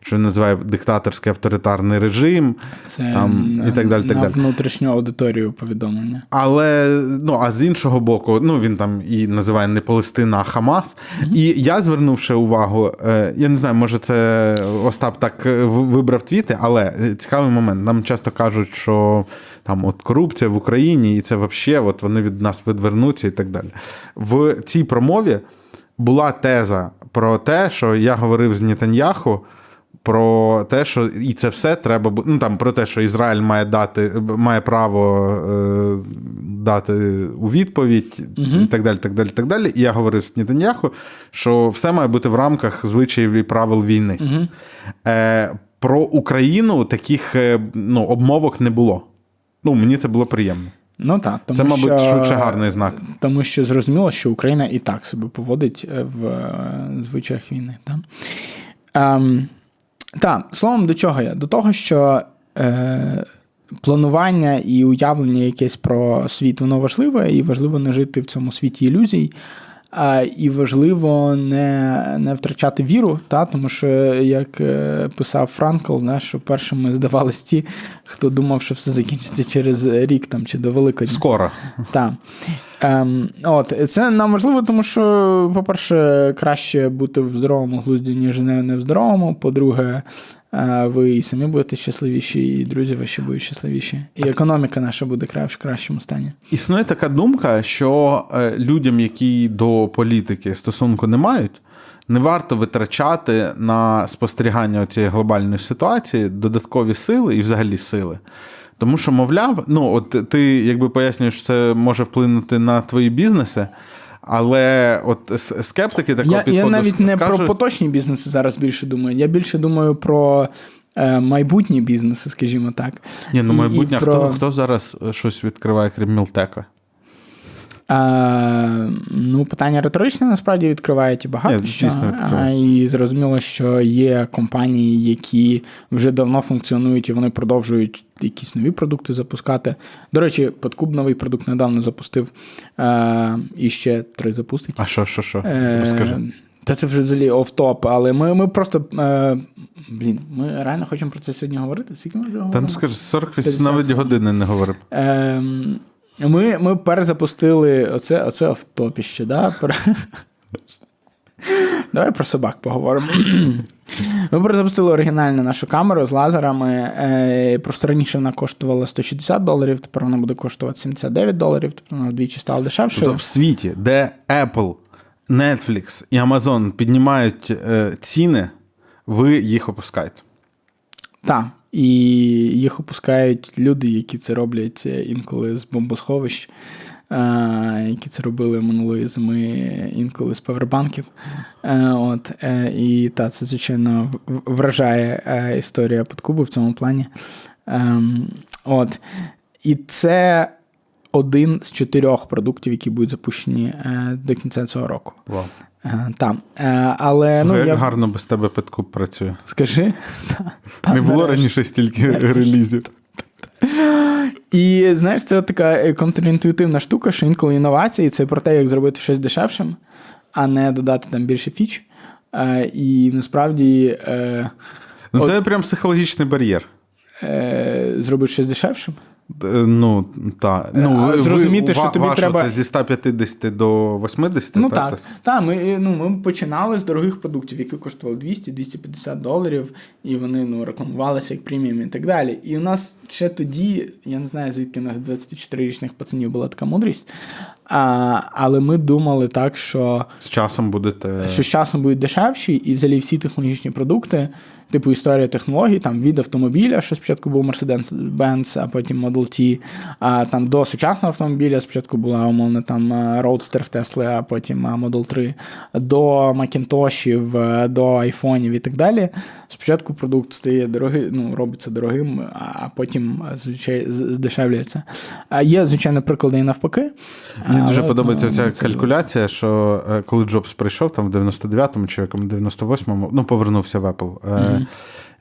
Що він називає диктаторський авторитарний режим, Це там, і так далі. Так на далі. внутрішню аудиторію повідомлення. Але ну а з іншого боку, ну він там і називає не Палестина, а Хамас. І я звернувши увагу, е, я не знаю, може це Остап так е, вибрав твіти, але е, цікавий момент. Нам часто кажуть, що там от корупція в Україні, і це взагалі от вони від нас відвернуться і так далі. В цій промові була теза про те, що я говорив з Нетаньяху. Про те, що і це все треба ну там про те, що Ізраїль має дати, має право е, дати у відповідь, і так далі. так далі, так далі. І я говорив з Нетаньяху, що все має бути в рамках звичаїв і правил війни. Е, про Україну таких е, ну, обмовок не було. Ну, мені це було приємно. Ну так, тому Це, мабуть, що, швидше гарний знак. Тому що зрозуміло, що Україна і так себе поводить е, в е, звичаях війни. Так, ем, та, словом, до чого я? До того, що е, планування і уявлення якесь про світ, воно важливе, і важливо не жити в цьому світі ілюзій. А, І важливо не не втрачати віру, та, тому що, як е, писав Франкл, не, що першими здавались ті, хто думав, що все закінчиться через рік там, чи до Великодня. Скоро. Так. Ем, от, Це нам важливо, тому що, по-перше, краще бути в здоровому глузді, ніж не, в здоровому. По-друге, ви і самі будете щасливіші, і друзі ваші будуть щасливіші. І економіка наша буде в кращому стані. Існує така думка, що е, людям, які до політики стосунку не мають, не варто витрачати на спостерігання цієї глобальної ситуації додаткові сили і взагалі сили. Тому що, мовляв, ну от ти якби пояснюєш, що це може вплинути на твої бізнеси. Але от скептики такого я, підходу Я навіть не скажуть... про поточні бізнеси зараз більше думаю. Я більше думаю про е, майбутні бізнеси, скажімо так. Ні, ну майбутнє, і хто про... хто зараз щось відкриває, крім Мілтека? А, ну, питання риторичне насправді відкривають і багато Ні, що. А, і зрозуміло, що є компанії, які вже давно функціонують і вони продовжують якісь нові продукти запускати. До речі, Подкуб новий продукт недавно запустив а, і ще три запустить. А що, що, що? Е, Розкажи. Та це вже взагалі оф-топ, але ми ми просто. Е, блін, ми реально хочемо про це сьогодні говорити. Скільки ми вже говоримо? Та ну скажи, 48 навіть години не говорив. Е, ми ми перезапустили оце оце автопіще, да? Давай про собак поговоримо. Ми перезапустили оригінальну нашу камеру з лазерами. Е, просто раніше вона коштувала 160 доларів, тепер вона буде коштувати 79 доларів, тобто вона вдвічі стала дешевшою. Тобто в світі, де Apple, Netflix і Amazon піднімають е, ціни, ви їх опускаєте. Так. І їх опускають люди, які це роблять інколи з бомбосховищ, які це робили минулої зими інколи з павербанків. От, І та, це, звичайно, вражає історія подкубу в цьому плані. От. І це один з чотирьох продуктів, які будуть запущені до кінця цього року. Wow. Там. Але, ну, як я... гарно без тебе Петкуб працює. Скажи. [laughs] Не було раніше стільки [laughs] релізів. І знаєш, це така контрінтуїтивна штука, що інколи інновації це про те, як зробити щось дешевшим, а не додати там більше фіч. І насправді. Ну, це от, прям психологічний бар'єр. Зробити щось дешевшим. Ну, та. Ну, Зрозуміти, ви, що тобі треба. Це зі 150 до 80? Ну так. так. Та, ми ну, ми починали з дорогих продуктів, які коштували 200-250 доларів, і вони ну, рекламувалися як преміум і так далі. І у нас ще тоді, я не знаю, звідки на 24-річних пацанів була така мудрість. А, Але ми думали так, що з часом будете. Що з часом будуть дешевші, і взагалі всі технологічні продукти. Типу історія технологій, там від автомобіля, що спочатку був Mercedes-Benz, а потім Model T, а там до сучасного автомобіля спочатку була умовно там Roadster в Tesla, а потім Model 3, до Макінтошів, до айфонів і так далі. Спочатку продукт стає дорогий, ну, робиться дорогим, а потім звичайно А Є, звичайно, приклади і навпаки. Мені дуже подобається ця калькуляція, що коли Джобс прийшов там в 99-му чи в 98-му, ну повернувся в Apple. Mm-hmm.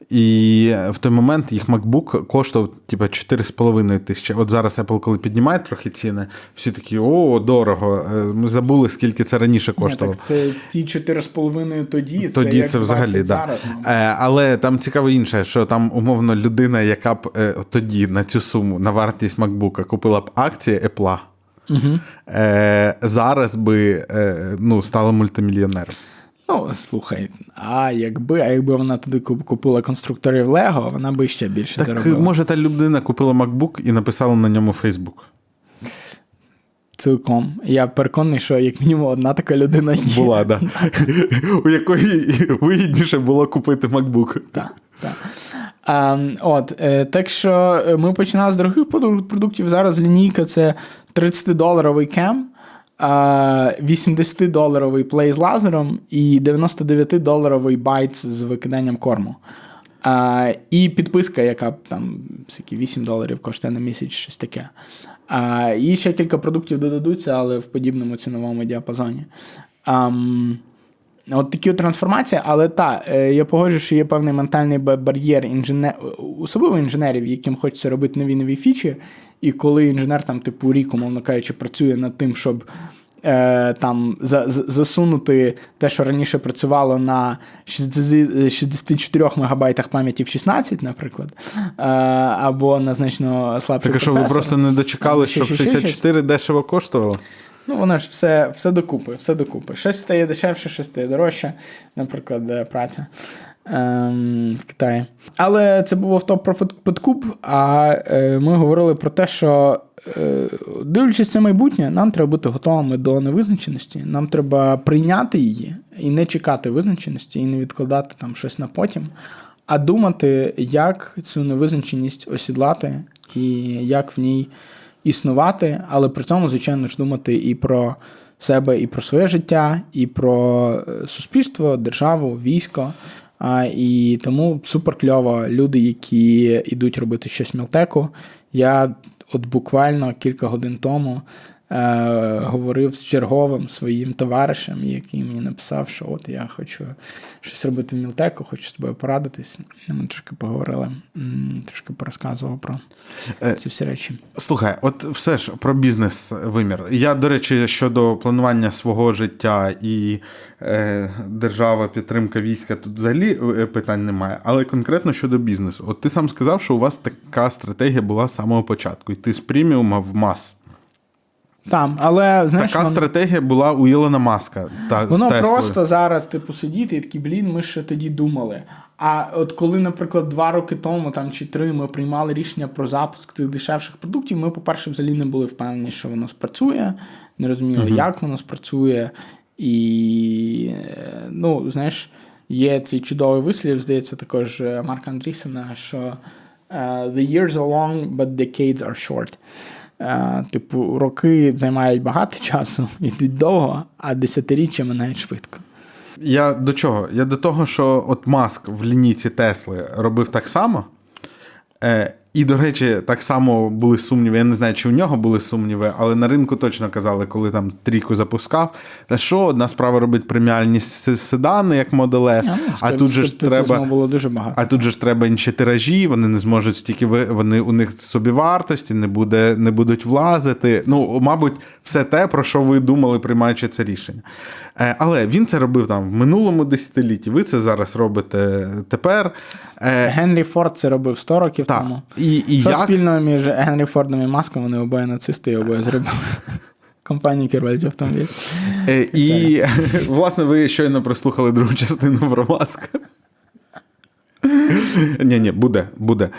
І в той момент їх MacBook коштував типу, 4,5 тисячі. От зараз Apple, коли піднімає трохи ціни, всі такі: о, дорого. Ми забули, скільки це раніше коштувало. Ні, так Це ті 4,5 тоді. Тоді це, як це взагалі, зараз. Да. Але там цікаво інше, що там умовно людина, яка б тоді на цю суму, на вартість MacBook купила б акції Apple, угу. зараз би ну, стала мультимільйонером. Ну, слухай, а якби а якби вона туди купила конструкторів Лего, вона би ще більше так, заробила. Може, та людина купила MacBook і написала на ньому Facebook. Цілком. Я переконаний, що як мінімум одна така людина є. Була, да. [laughs] У якої вигідніше було купити MacBook. Так, так. А, от, е, Так що ми починали з дорогих продуктів. Зараз лінійка це 30-доларовий Cam. 80-доларовий Play з лазером і 99-доларовий Bites з викиданням корму. А, І підписка, яка там 8 доларів коштує на місяць, щось таке. А, І ще кілька продуктів додадуться, але в подібному ціновому діапазоні. А, От такі трансформації, але так, я погоджую, що є певний ментальний бар'єр інженер, особливо інженерів, яким хочеться робити нові нові фічі. І коли інженер, там, типу, рік, умовно кажучи, працює над тим, щоб е, там за, засунути те, що раніше працювало на 64 мегабайтах пам'яті в 16, наприклад, е, або на значно слабший Так, що ви просто не дочекали, щоб 64 дешево коштувало? Ну, воно ж все все докупи, все докупи. Щось стає дешевше, щось стає дорожче, наприклад, праця ем, в Китаї. Але це був автоп про подкуп, а е, ми говорили про те, що е, дивлячись це майбутнє, нам треба бути готовими до невизначеності. Нам треба прийняти її і не чекати визначеності, і не відкладати там щось на потім, а думати, як цю невизначеність осідлати і як в ній існувати, але при цьому, звичайно ж, думати і про себе, і про своє життя, і про е, суспільство, державу, військо. А, І тому супер кльово люди, які йдуть робити щось Мілтеку. Я от буквально кілька годин тому е, говорив з черговим своїм товаришем, який мені написав, що от я хочу щось робити в Мілтеку, хочу з тобою порадитись. Ми трошки поговорили, трошки порозказував про е, ці всі речі. Слухай, от все ж про бізнес вимір. Я, до речі, щодо планування свого життя і е, держава, підтримка війська, тут взагалі е, питань немає. Але конкретно щодо бізнесу, от ти сам сказав, що у вас така стратегія була з самого початку йти з преміума в мас. Там, але знаєш, така вон... стратегія була у Ілона Маска. Та, Воно з просто зараз, типу, сидіти і такі, блін, ми ще тоді думали. А от коли, наприклад, два роки тому там чи три ми приймали рішення про запуск тих дешевших продуктів, ми, по-перше, взагалі не були впевнені, що воно спрацює, не розуміли, uh-huh. як воно спрацює. І, ну, знаєш, є цей чудовий вислів, здається, також е, Марка Андрісена, що uh, the years are long, but decades are short. Е, типу, роки займають багато часу, [laughs] йдуть довго, а десятиріччя минають швидко. Я до чого? Я до того, що от Маск в лінійці Тесли робив так само. Е, і, до речі, так само були сумніви. Я не знаю, чи у нього були сумніви, але на ринку точно казали, коли там трійку запускав. Та що одна справа робить преміальні седани, як Model S, а, ну, а тут же ж треба було дуже багато. А тут же ж треба інші тиражі, вони не зможуть стільки вони у них собі вартості, не буде, не будуть влазити. Ну, мабуть, все те, про що ви думали, приймаючи це рішення. Е, але він це робив там в минулому десятилітті. Ви це зараз робите тепер. Е, Генрі Форд це робив 100 років так. тому. І, і Що як... спільного між Генрі Фордом і Маском, вони обоє нацисти і обоє зробили. [laughs] Компанії керують автомобіль. Е, і, [laughs] власне, ви щойно прослухали другу частину про Маска. Ні, ні, буде, буде.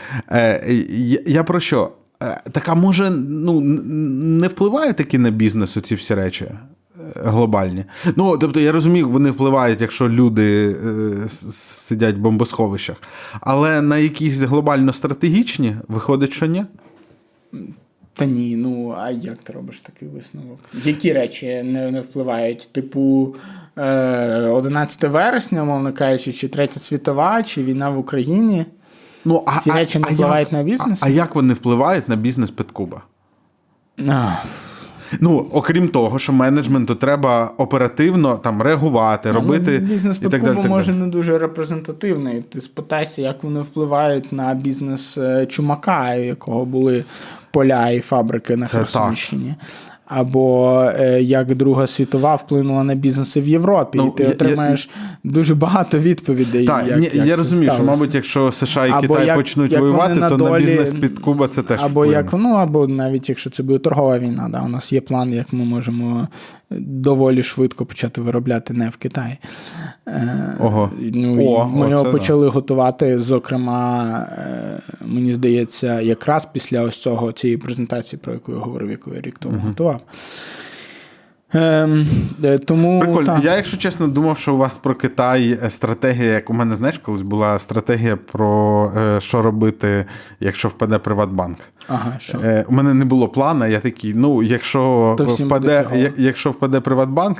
Я, про що? Так а може, ну, не впливає таки на бізнес оці всі речі? Глобальні. Ну, тобто, я розумію, вони впливають, якщо люди е, сидять в бомбосховищах. Але на якісь глобально стратегічні виходить, що ні? Та ні, ну а як ти робиш такий висновок? Які речі не не впливають? Типу, е, 11 вересня, мовно кажучи, чи Третя світова, чи війна в Україні? Ну, а, Ці речі не а, впливають як, на бізнес? А, а як вони впливають на бізнес Петкуба? Ну, окрім того, що менеджменту треба оперативно там реагувати, робити. Ну, бізнес і так далі, може не дуже репрезентативний. Ти спитайся, як вони впливають на бізнес е, чумака, у якого були поля і фабрики на Херсонщині або е, як Друга світова вплинула на бізнеси в Європі, ну, і ти я, отримаєш я, дуже багато відповідей. Так, як, ні, як Я розумію, сталося. що, мабуть, якщо США і або Китай як, почнуть як воювати, на то долі, на бізнес під Куба це теж або вплине. як ну, або навіть якщо це буде торгова війна, да, у нас є план, як ми можемо доволі швидко почати виробляти не в Китаї. Е, Ого. Ну, О, Ми його почали да. готувати. Зокрема, е, мені здається, якраз після ось цього цієї презентації, про яку я говорив, яку я рік тому uh готував. Ем, е, тому, Прикольно. Та. Я, якщо чесно, думав, що у вас про Китай стратегія, як у мене, знаєш, колись була стратегія про е, що робити, якщо впаде Приватбанк. Ага, що? Е, У мене не було плану, я такий, ну, якщо впаде, якщо впаде Приватбанк,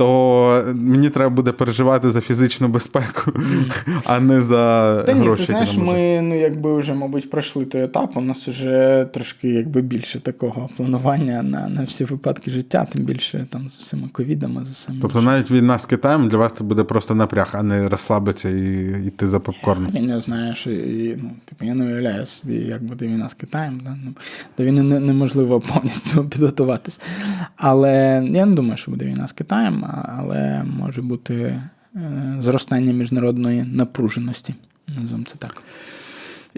то мені треба буде переживати за фізичну безпеку, а не за Та ні, гроші. ти знаєш, ми ну, якби вже, мабуть, пройшли той етап. У нас вже трошки якби більше такого планування на, на всі випадки життя, тим більше там з усіма ковідами, з усім. Тобто навіть війна з Китаєм для вас це буде просто напряг, а не розслабитися і йти за попкорном. Я не знаю, що і, ну, типу, я не уявляю собі, як буде війна з Китаєм. Да? Ну, До війни не, неможливо повністю [laughs] підготуватись. Але я не думаю, що буде війна з Китаєм, але може бути е, зростання міжнародної напруженості. Називаємо це так.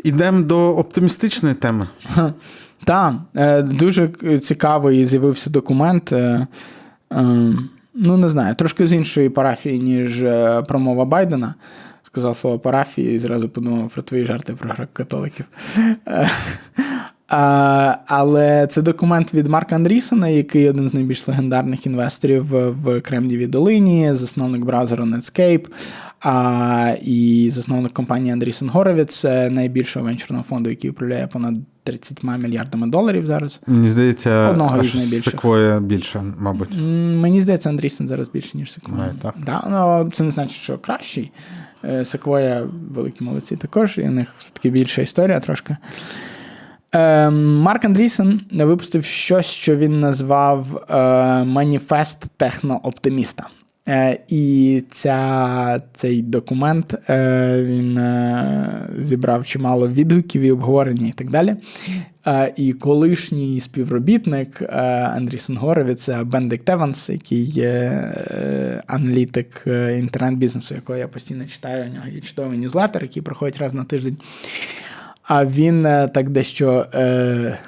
Ідемо до оптимістичної теми. Так, е, дуже цікавий з'явився документ. е, Ну, не знаю, трошки з іншої парафії, ніж промова Байдена. Сказав слово парафії і зразу подумав про твої жарти про греко-католиків. Е, а, Але це документ від Марка Андрісона, який один з найбільш легендарних інвесторів в- Кремнієвій долині, засновник браузеру Netscape а, і засновник компанії Андрісен Горовіц, найбільшого венчурного фонду, який управляє понад 30 мільярдами доларів зараз. Мені здається, Одного аж із секвоя більше, мабуть. Мені здається, Андрісен зараз більше, ніж Секвоя. Ой, так? Да, ну, це не значить, що кращий. Е, Секвоя великі молодці також, і у них все-таки більша історія трошки. Е, Марк Андрісен випустив щось, що він назвав е, Маніфест технооптиміста. Е, і ця, цей документ е, він е, зібрав чимало відгуків і обговорення і так далі. Е, і колишній співробітник е, Андрісен Горовіц, Бендик Теванс, який є е, аналітик е, інтернет-бізнесу, якого я постійно читаю. У нього є чудовий ньюзлетер, який проходить раз на тиждень. А він е, так дещо е,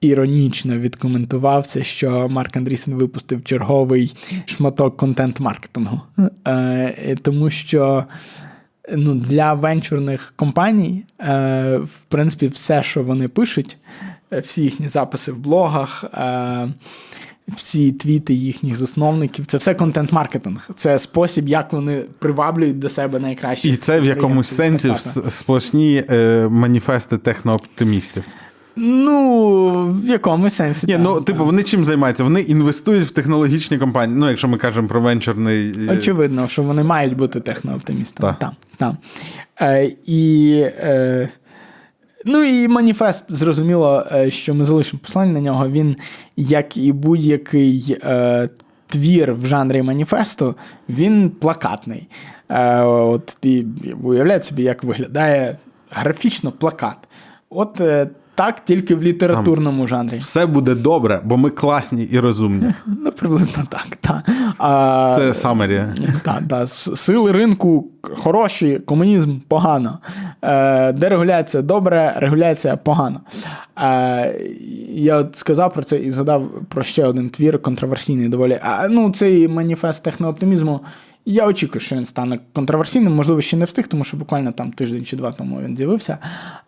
іронічно відкоментувався, що Марк Андрісен випустив черговий шматок контент-маркетингу. Е, тому що ну, для венчурних компаній, е, в принципі, все, що вони пишуть, е, всі їхні записи в блогах. Е, всі твіти їхніх засновників це все контент-маркетинг. Це спосіб, як вони приваблюють до себе найкращі. І це в якомусь сенсі сплошні е, маніфести технооптимістів. Ну, в якомусь сенсі. Ні, так, ну так. типу, вони чим займаються? Вони інвестують в технологічні компанії. Ну, якщо ми кажемо про венчурний. е, Очевидно, що вони мають бути технооптимістами. Так. Так, так. Е, і, е, ну і маніфест, зрозуміло, е, що ми залишимо послання на нього. Він, як і будь-який е, твір в жанрі маніфесту, він плакатний. Е, от і уявляють собі, як виглядає графічно плакат. От е, так, тільки в літературному жанрі. Все буде добре, бо ми класні і розумні. [laughs] Ну, приблизно так. Та. А, Це самері. Так, так. Сили ринку хороші, комунізм погано. Е, Дерегуляція добре, регуляція погано. Е, Я от сказав про це і згадав про ще один твір контроверсійний доволі. А, ну, цей маніфест технооптимізму. Я очікую, що він стане контроверсійним, можливо, ще не встиг, тому що буквально там тиждень чи два тому він з'явився.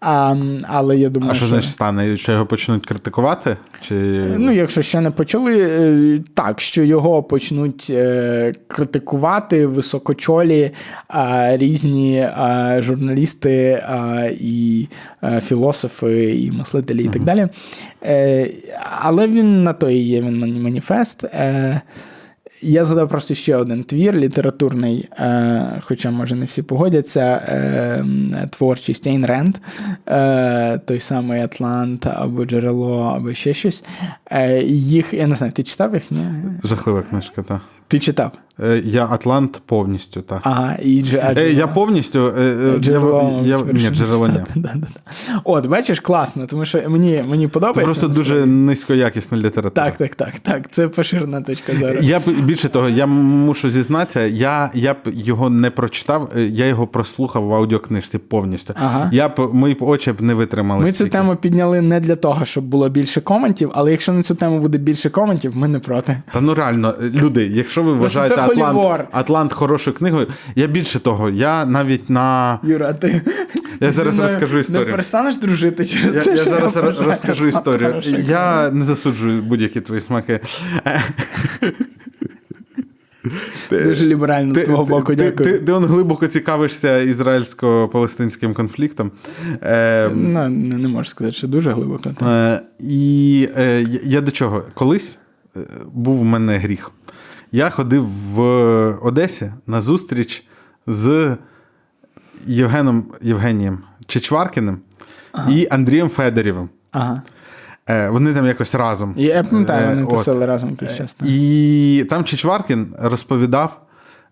А, але я думаю, А що що... значить стане? Що його почнуть критикувати? Чи... Ну, якщо ще не почали, е, так, що його почнуть е, критикувати високочолі е, різні журналісти і філософи, і мислителі, і так далі. Але він на то і є він маніфест. Я згадав просто ще один твір літературний, е, хоча, може, не всі погодяться. Е, творчість Ейн Ренд, е, той самий Атлант або Джерело, або ще щось. Е, їх, я не знаю, ти читав їх? Ні? Жахлива книжка, так. Ти читав? Е, Я Атлант повністю, так. Ага, і Джерело? Я повністю. Джерело, я, я, ні, джерело ні. От, бачиш, класно, тому що мені, мені Це подобається. просто дуже низькоякісна література. Так, так, так, так. Це поширена точка зору. Я б більше того, я мушу зізнатися, я, я б його не прочитав, е, я його прослухав в аудіокнижці повністю. Ага. Я б мої очі б не витримали. Ми цю стільки. тему підняли не для того, щоб було більше коментів, але якщо на цю тему буде більше коментів, ми не проти. Та ну реально, люди, якщо ви вважаєте це Атлант, холівор. Атлант хорошою книгою, я більше того, я навіть на. Юра, ти Я зараз мною розкажу історію. Не перестанеш дружити через Я, те, я що зараз я вважаю розкажу історію. Я не засуджую будь-які твої смаки. Дуже ліберально з твого боку, ти, дякую. Ти, ти, он глибоко цікавишся ізраїльсько-палестинським конфліктом. Е, Ну, не, не можу сказати, що дуже глибоко. Е, і е, я- я до чого? Колись е, був у мене гріх. Я ходив в Одесі на зустріч з Євгеном Євгенієм Чечваркіним і Андрієм Федорєвим. Ага. Е, Вони там якось разом. І я пам'ятаю, вони Е, тусили разом якийсь час. так. І там Чичваркін розповідав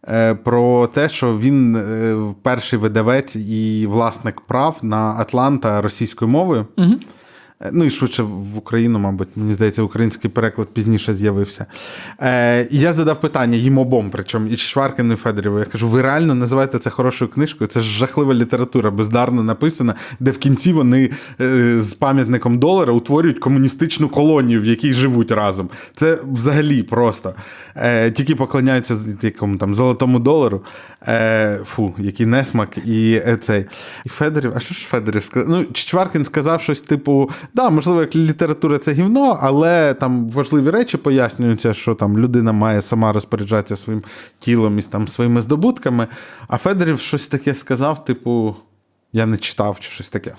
е, про те, що він е, перший видавець і власник прав на Атланта російською мовою. Угу. Е, Ну і швидше в Україну, мабуть, мені здається, український переклад пізніше з'явився. Е, і я задав питання їм обом, причому і Шваркину, і Федоріву. Я кажу: ви реально називаєте це хорошою книжкою? Це ж жахлива література, бездарно написана, де в кінці вони е, з пам'ятником долара утворюють комуністичну колонію, в якій живуть разом. Це взагалі просто. Е, тільки поклоняються якому там золотому долару. Е, фу, який несмак, і е, цей. І Федорів, а що ж Федорів сказав? Ну, Чичваркін сказав щось типу: да, можливо, як література це гівно, але там важливі речі пояснюються, що там людина має сама розпоряджатися своїм тілом і там своїми здобутками. А Федорів щось таке сказав, типу. Я не читав чи щось таке.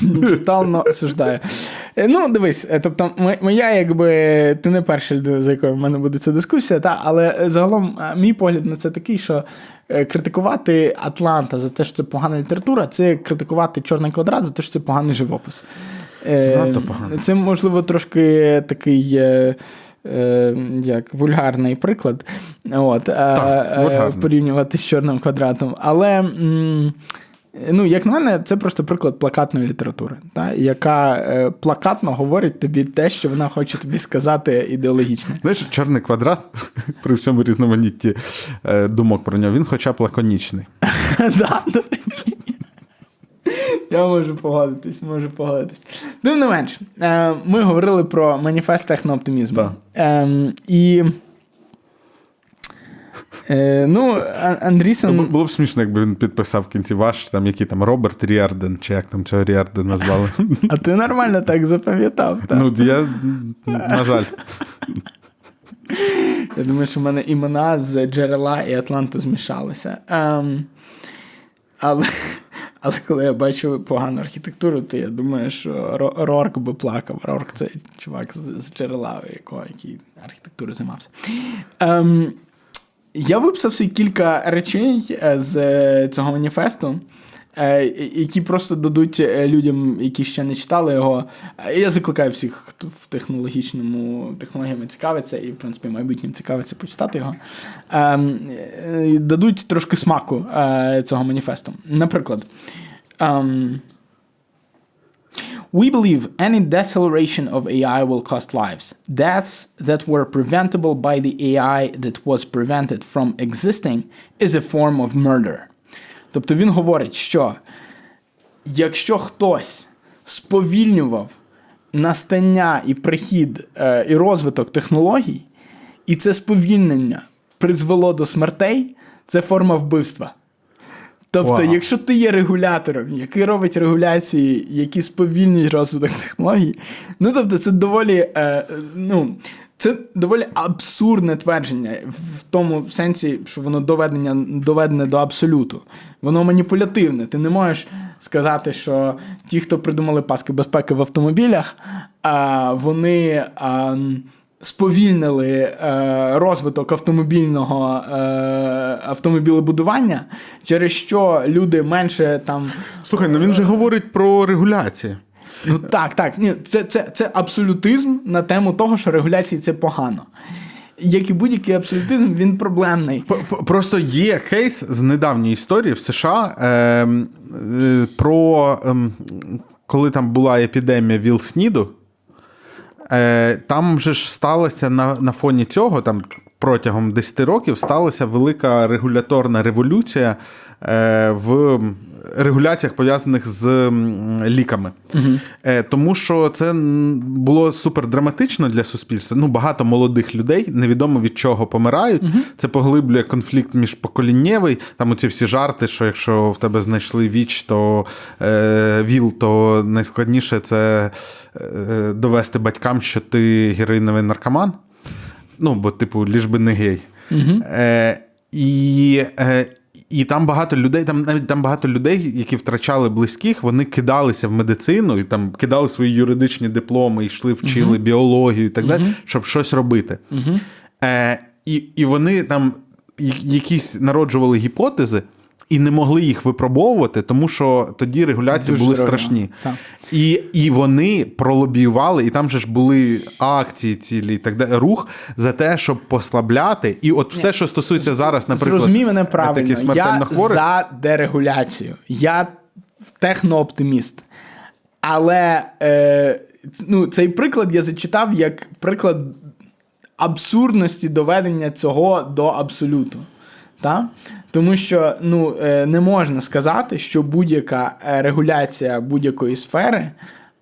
Не читав, но осуждаю. Е, Ну, дивись, е, тобто, моя, якби, ти не перша людина, за якою в мене буде ця дискусія, та, але загалом е, мій погляд на це такий, що критикувати Атланта за те, що це погана література, це критикувати Чорний квадрат за те, що це поганий живопис. Е, Це надто погано. Це, можливо, трошки такий. е, е, Як вульгарний приклад, от, е, е, вульгарний. порівнювати з чорним квадратом. Але Ну, як на мене, це просто приклад плакатної літератури, та, яка е, плакатно говорить тобі те, що вона хоче тобі сказати ідеологічне. Знаєш, чорний квадрат [laughs] при всьому різноманітті е, думок про нього, він хоча б лаконічний. [laughs] Да, до речі. [laughs] Я можу погодитись, можу погодитись. Тим не менш, е, ми говорили про маніфест технооптимізму. Ем, і. Е, ну, А- Андрісен. Ну, Було б смішно, якби він підписав в кінці ваш, там який там Роберт Ріарден, чи як там цього Ріарден назвали. [laughs] А ти нормально так запам'ятав. Так? Ну, я, на жаль. Я думаю, що в мене імена з джерела і Атланту змішалися. Ем, але, але коли я бачу погану архітектуру, то я думаю, що Ро- Рорк би плакав. Рорк це чувак з, якого який архітектурою займався. Ем, я виписав собі кілька речей е, з цього маніфесту. Е, Які просто дадуть е, людям, які ще не читали його. Е, Я закликаю всіх, хто в технологічному технологіями цікавиться, і, в принципі, майбутнім цікавиться почитати його. Ем, Дадуть трошки смаку цього маніфесту. Наприклад, ем, We believe any deceleration of AI will cost lives. Deaths that were preventable by the AI that was prevented from existing is a form of murder. Тобто він говорить, що якщо хтось сповільнював настання і прихід е, і розвиток технологій, і це сповільнення призвело до смертей, це форма вбивства. Тобто, Вау. якщо ти є регулятором, який робить регуляції, які сповільнюють розвиток технологій, ну тобто це доволі, е, ну, це доволі абсурдне твердження в тому сенсі, що воно доведення, доведене до абсолюту. Воно маніпулятивне. Ти не можеш сказати, що ті, хто придумали паски безпеки в автомобілях, вони. Сповільнили е, розвиток автомобільного е, автомобілебудування, через що люди менше там. Слухай, ну він же говорить про регуляції. Ну так, так. Ні, це, це, це абсолютизм на тему того, що регуляції це погано. Як і будь-який абсолютизм, він проблемний. Просто є кейс з недавньої історії в США ем, е, про ем, коли там була епідемія ВІЛ-СНІДу. Е, там же ж сталося на, на фоні цього, там протягом 10 років сталася велика регуляторна революція е, в регуляціях, пов'язаних з ліками. Е, тому що це було супер драматично для суспільства. Ну, багато молодих людей невідомо від чого помирають. Це поглиблює конфлікт міжпоколіннєвий. Там оці всі жарти, що якщо в тебе знайшли віч, то е, ВІЛ, то найскладніше це е, довести батькам, що ти героїновий наркоман. Ну, бо, типу, ліж би не гей. Е, і, е, і там багато людей, там навіть там багато людей, які втрачали близьких, вони кидалися в медицину і там кидали свої юридичні дипломи, йшли, вчили біологію і так далі, щоб щось робити. Е, і, і вони там якісь народжували гіпотези. І не могли їх випробовувати, тому що тоді регуляції Дуже були дорого. страшні. Так. І, і вони пролобіювали, і там же ж були акції цілі, і так далі, рух за те, щоб послабляти. І от все, що стосується зараз, наприклад, Зрозумій мене правильно. Я хворих, за дерегуляцію. Я технооптиміст. Але е, ну, цей приклад я зачитав як приклад абсурдності доведення цього до абсолюту. Та? Тому що ну, е, не можна сказати, що будь-яка е, регуляція будь-якої сфери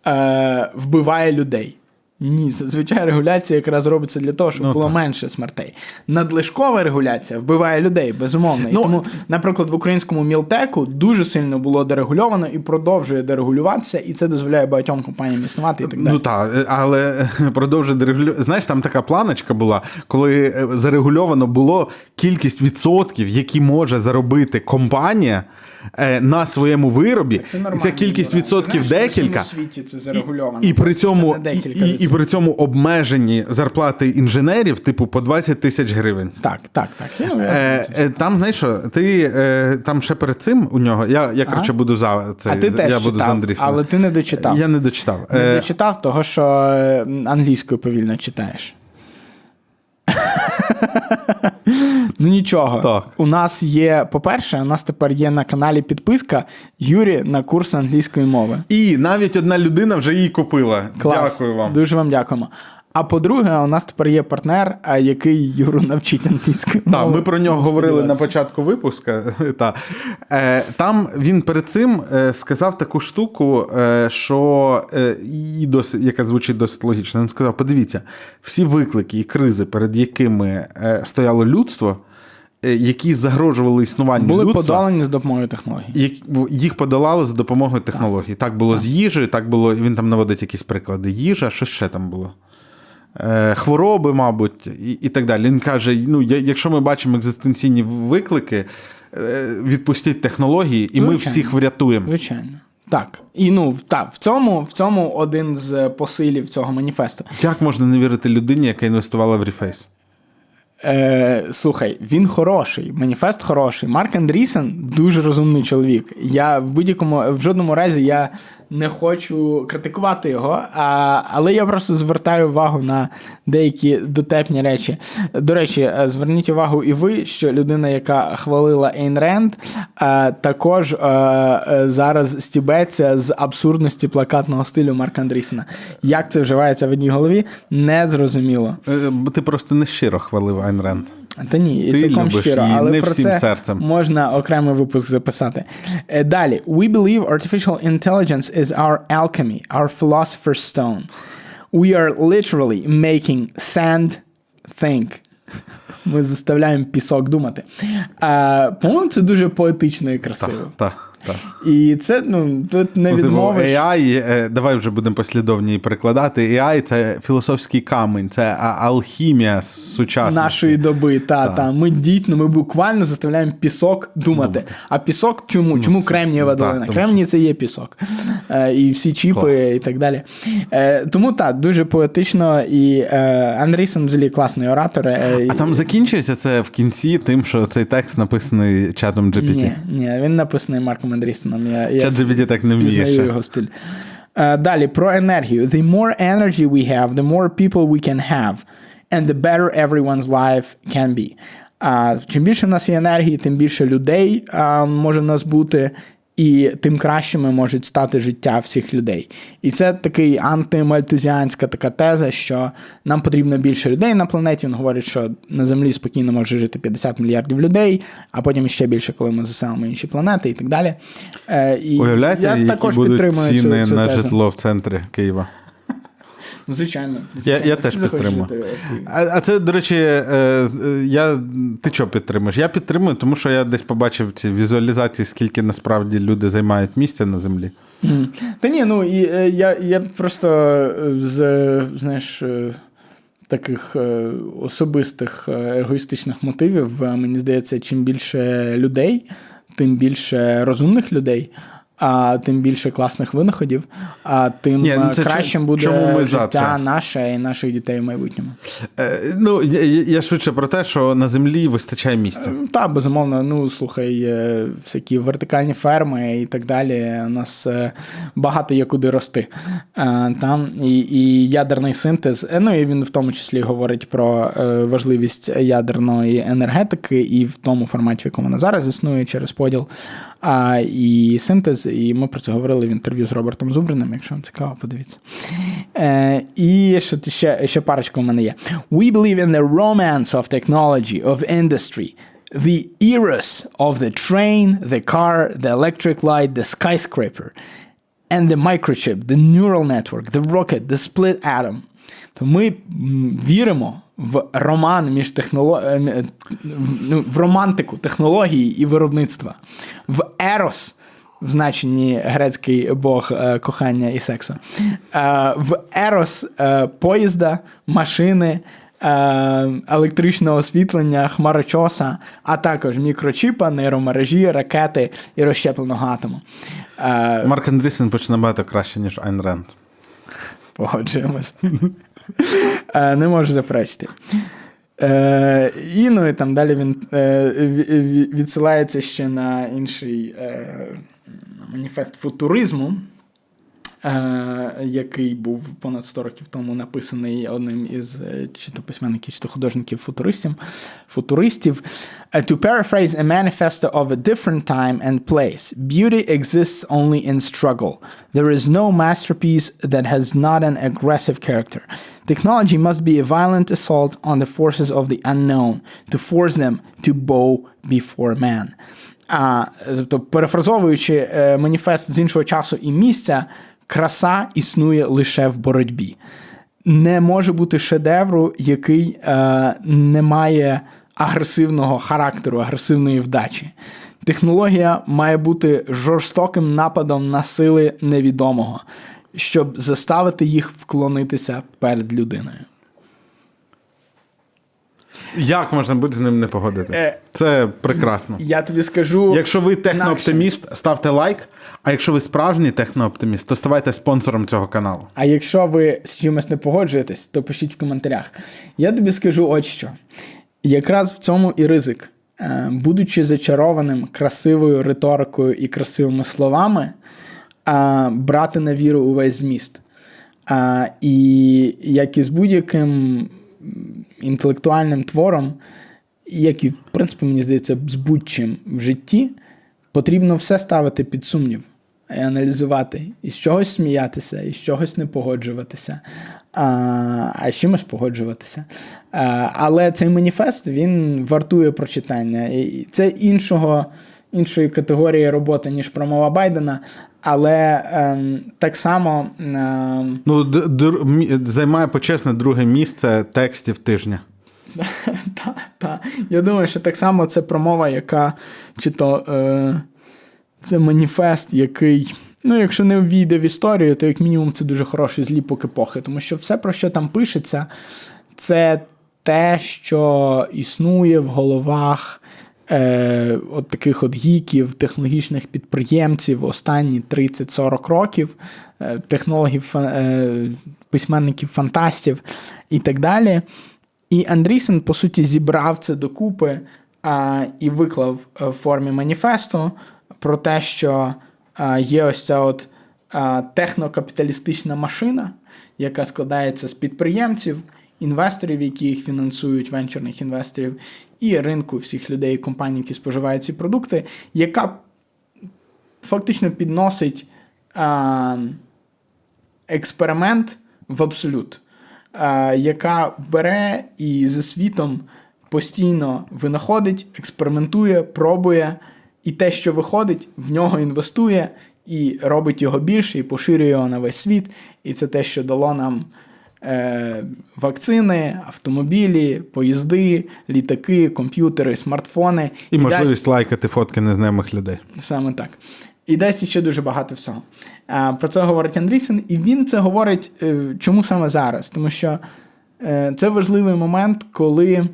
е, вбиває людей. Ні, зазвичай регуляція якраз робиться для того, щоб Ну, було так. менше смертей. Надлишкова регуляція вбиває людей, безумовно. І Ну, тому, наприклад, в українському мілтеку дуже сильно було дерегульовано і продовжує дерегулюватися, і це дозволяє багатьом компаніям існувати і так далі. Ну так, але продовжує дерегулювати. Знаєш, там така планочка була, коли е, зарегульовано було кількість відсотків, які може заробити компанія е, на своєму виробі. Це і ця кількість Юра. відсотків знаєш, декілька. Світі це зарегульовано. І, і при цьому декілька і, і, і при цьому обмежені зарплати інженерів, типу, по 20 тисяч гривень. Так, так, так. Ну, Е, е, там, знаєш що, ти е, там ще перед цим у нього. Я, я коротше, буду за це. а ти теж я буду читав, Андрісом. але ти не дочитав. Я не дочитав. Не Е, дочитав того, що е, англійською повільно читаєш. [laughs] ну нічого. Так. У нас є, по-перше, у нас тепер є на каналі підписка Юрі на курс англійської мови. І навіть одна людина вже її купила. Клас. Дякую вам. Дуже вам дякуємо. А по-друге, у нас тепер є партнер, а який Юру навчить англійської. Так, ми про нього говорили на початку випуска. [laughs] Та. Е, там він перед цим е, сказав таку штуку, е, що і досить, яка звучить досить логічно. Він сказав: подивіться, всі виклики і кризи, перед якими стояло людство, які загрожували існуванню Були людства, подолані з допомогою технологій. їх подолали за допомогою технологій. Так, було з їжею, так було, він там наводить якісь приклади. Їжа, що ще там було? Е, Хвороби, мабуть, і, і так далі. Він каже: ну, якщо ми бачимо екзистенційні виклики, е, відпустіть технології, і ми всіх врятуємо. Звичайно. Так. І ну, так, в цьому, в цьому один з посилів цього маніфесту. Як можна не вірити людині, яка інвестувала в Reface? Е, слухай, він хороший, маніфест хороший. Марк Андрісен дуже розумний чоловік. Я в будь-якому в жодному разі я не хочу критикувати його, а, але я просто звертаю увагу на деякі дотепні речі. До речі, е, зверніть увагу і ви, що людина, яка хвалила Ейн Ренд, також е, е, зараз стібеться з абсурдності плакатного стилю Марка Андрісена. Як це вживається в одній голові, не зрозуміло. Ти просто нещиро хвалив Айн Ренд. Та ні, Ти цілком любиш щиро, її але не про всім це серцем. можна окремий випуск записати. Е, Далі. We believe artificial intelligence is our alchemy, our philosopher's stone. We are literally making sand think. Ми заставляємо пісок думати. А, по-моєму, це дуже поетично і красиво. Так, так. І це ну, тут не Ну, типу. AI, е, давай вже будемо послідовні і перекладати. AI – це філософський камінь, це алхімія сучасності. Нашої доби, та, та. Ми дійсно, ми буквально заставляємо пісок думати. А пісок чому? Чому Кремнієва Ну, долина? Кремній це є пісок. Е, і всі чіпи Клас. і так далі. Е, тому так, дуже поетично. І е, Андрійсон взагалі класний оратор. Е, А там закінчується це в кінці тим, що цей текст написаний чатом GPT. ні, ні, він написаний Марком Андрійсоном. Я, я Чат GPT так не вміє ще. його стиль. Uh, далі, про енергію. The more energy we have, the more people we can have. And the better everyone's life can be. А, чим більше в нас є енергії, тим більше людей uh, може в нас бути, і тим кращими можуть стати життя всіх людей. І це такий антимальтузіанська така теза, що нам потрібно більше людей на планеті. Він говорить, що на Землі спокійно може жити 50 мільярдів людей, а потім ще більше, коли ми заселимо інші планети і так далі. Е, і Уявляєте, я які також будуть підтримую цю, ціни цю на тезу. житло в центрі Києва? Ну, Звичайно. Я, я теж підтримую. А, а це, до речі, е, е, я, ти що підтримуєш? Я підтримую, тому що я десь побачив ці візуалізації, скільки насправді люди займають місця на землі. Мгм. Та ні, ну і е, я, я просто е, з знаєш. Таких особистих егоїстичних мотивів, мені здається, чим більше людей, тим більше розумних людей. А тим більше класних винаходів, а тим Ні, ну кращим чому- буде чому ми життя наше і наших дітей в майбутньому. Е, ну, я, я швидше про те, що на землі вистачає місця. Так, безумовно, ну слухай, е, всякі вертикальні ферми і так далі. У нас е, багато є куди рости. Е, Там і, і ядерний синтез. е, Ну і він в тому числі говорить про е, важливість ядерної енергетики і в тому форматі, в якому вона зараз існує через поділ. А, і синтез, і ми про це говорили в інтерв'ю з Робертом Зубриним, якщо вам цікаво, подивіться. Е, і що ти- ще, ще парочка в мене є. We believe in the romance of technology, of industry. The eras of the train, the car, the electric light, the skyscraper, and the microchip, the neural network, the rocket, the split atom. То ми віримо в роман між техноло... е, е, ну, в романтику технології і виробництва, в ерос, в значенні грецький бог е, кохання і сексу, в ерос поїзда, машини. Електричного освітлення, хмарочоса, а також мікрочіпа, нейромережі, ракети і розщепленого атому. Марк Андрісен пише набагато краще, ніж Айн Ренд. Погоджуємось. Е, Не можу заперечити. Е, І ну і там далі він е, ві- ві- відсилається ще на інший е, маніфест футуризму, який був понад 100 років тому написаний одним із е, чи то письменників, чи то художників футуристів. футуристів. Uh, to paraphrase a manifesto of a different time and place, beauty exists only in struggle. There is no masterpiece that has not an aggressive character. Technology must be a violent assault on the forces of the unknown to force them to bow before man. А, тобто, перефразовуючи е, маніфест з іншого часу і місця, краса існує лише в боротьбі. Не може бути шедевру, який е, не має агресивного характеру, агресивної вдачі. Технологія має бути жорстоким нападом на сили невідомого, щоб заставити їх вклонитися перед людиною. Як можна бути з ним не погодитися? Е, Це прекрасно. Я тобі скажу. Якщо ви технооптиміст, ставте лайк. А якщо ви справжній технооптиміст, то ставайте спонсором цього каналу. А якщо ви з чимось не погоджуєтесь, то пишіть в коментарях. Я тобі скажу от що. Якраз в цьому і ризик. Е, Будучи зачарованим красивою риторикою і красивими словами, е, брати на віру увесь зміст. І як і з будь-яким інтелектуальним твором, як і, в принципі, мені здається, з будь-чим в житті, потрібно все ставити під сумнів і аналізувати, і з чогось сміятися, і з чогось не погоджуватися, а, а з чимось погоджуватися. А, але цей маніфест він вартує прочитання. І це іншого, іншої категорії роботи, ніж промова Байдена. Але ем, так само ем, Ну, д- д- займає почесне друге місце текстів тижня. [laughs] та, та. Я думаю, що так само це промова, яка чи то е, це маніфест, який, ну, якщо не ввійде в історію, то як мінімум це дуже хороший зліпок епохи. Тому що все, про що там пишеться, це те, що існує в головах. Е, от таких от гіків, технологічних підприємців останні 30-40 років, е, технологів, е, письменників, фантастів і так далі. І Андрісен, по суті, зібрав це докупи а, і виклав е, в формі маніфесту про те, що а, є ось ця от а, технокапіталістична машина, яка складається з підприємців, інвесторів, які їх фінансують, венчурних інвесторів, і ринку всіх людей компаній, які споживають ці продукти, яка фактично підносить а, експеримент в абсолют, а, яка бере і за світом постійно винаходить, експериментує, пробує, і те, що виходить, в нього інвестує і робить його більше, і поширює його на весь світ. І це те, що дало нам е, вакцини, автомобілі, поїзди, літаки, комп'ютери, смартфони. І дасть- можливість лайкати фотки незнайомих людей. Саме так. І дасть ще дуже багато всього. А, Про це говорить Андрісен, і він це говорить е, чому саме зараз? Тому що е, це важливий момент, коли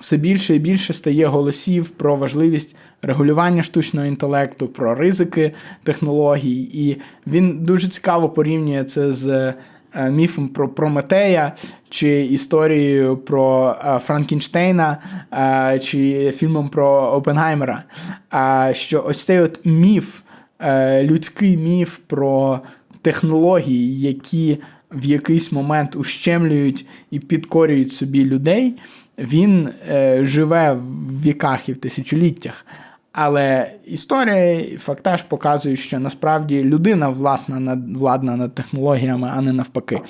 все більше і більше стає голосів про важливість регулювання штучного інтелекту, про ризики технологій. І він дуже цікаво порівнює це з е, міфом про Прометея, чи історією про е, Франкенштейна, е, чи фільмом про Опенгаймера. Що ось цей от міф, людський міф про технології, які в якийсь момент ущемлюють і підкорюють собі людей, він е, живе в віках і в тисячоліттях. Але історія і фактаж показують, що насправді людина власна над владна над технологіями, а не навпаки.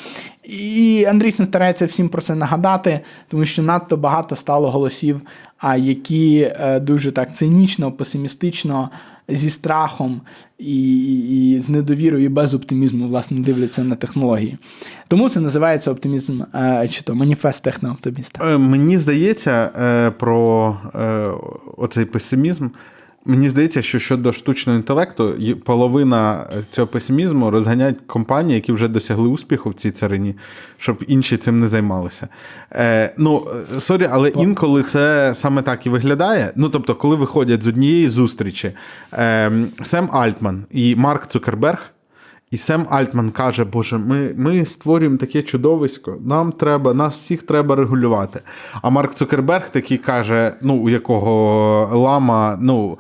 І Андрійсен старається всім про це нагадати, тому що надто багато стало голосів, а які е, дуже так цинічно, песимістично зі страхом і, і з недовірою, і без оптимізму, власне, дивляться на технології. Тому це називається оптимізм, е, чи то маніфест технооптиміста. Е, мені здається, про оцей песимізм. Мені здається, що щодо штучного інтелекту, половина цього песимізму розганяють компанії, які вже досягли успіху в цій царині, щоб інші цим не займалися. Е, Ну, sorry, але інколи це саме так і виглядає. Ну, тобто, коли виходять з однієї зустрічі е, Сем Альтман і Марк Цукерберг. І Сем Альтман каже, Боже, ми ми створюємо таке чудовисько, нам треба, нас всіх треба регулювати. А Марк Цукерберг такий каже, ну, у якого лама, ну.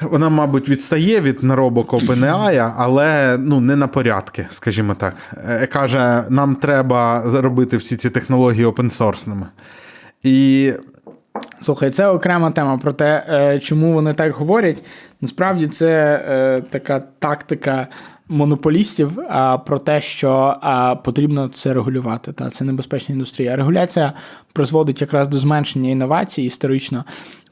Вона, мабуть, відстає від наробок OpenAI, але ну, не на порядки, скажімо так. Е, каже, нам треба заробити всі ці технології опенсорсними. І Слухай, це окрема тема про те, е, чому вони так говорять. Насправді це е, така тактика монополістів а, про те, що а, потрібно це регулювати. Та Це небезпечна індустрія. Регуляція призводить якраз до зменшення інновацій історично.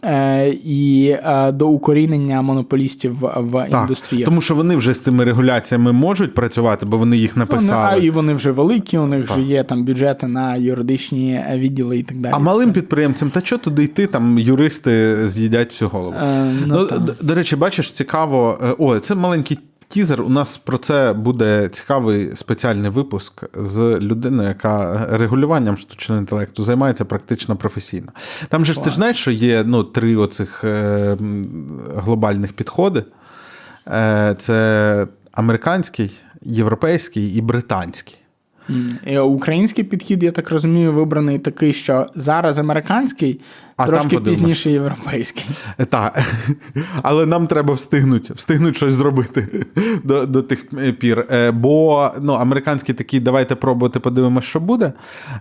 Е, і е, до укорінення монополістів в так, індустрії. Тому що вони вже з цими регуляціями можуть працювати, бо вони їх написали. Ну, а і вони вже великі, у них так. вже є там бюджети на юридичні відділи і так далі. А малим підприємцям, та що туди йти, там юристи з'їдять всю голову. Е, ну, ну, до, до речі, бачиш, цікаво. Е, о, це маленький тізер. У нас про це буде цікавий спеціальний випуск з людиною, яка регулюванням штучного інтелекту займається практично професійно. Там же ж ти ж знаєш, що є ну, три оцих е, глобальних підходи: Е, це американський, європейський і британський. Український підхід, я так розумію, вибраний такий, що зараз американський, а трошки там пізніше європейський. Е, так. Але нам треба встигнути встигнути щось зробити до до тих пір. Е, бо ну, американський такий, давайте пробувати, подивимося, що буде.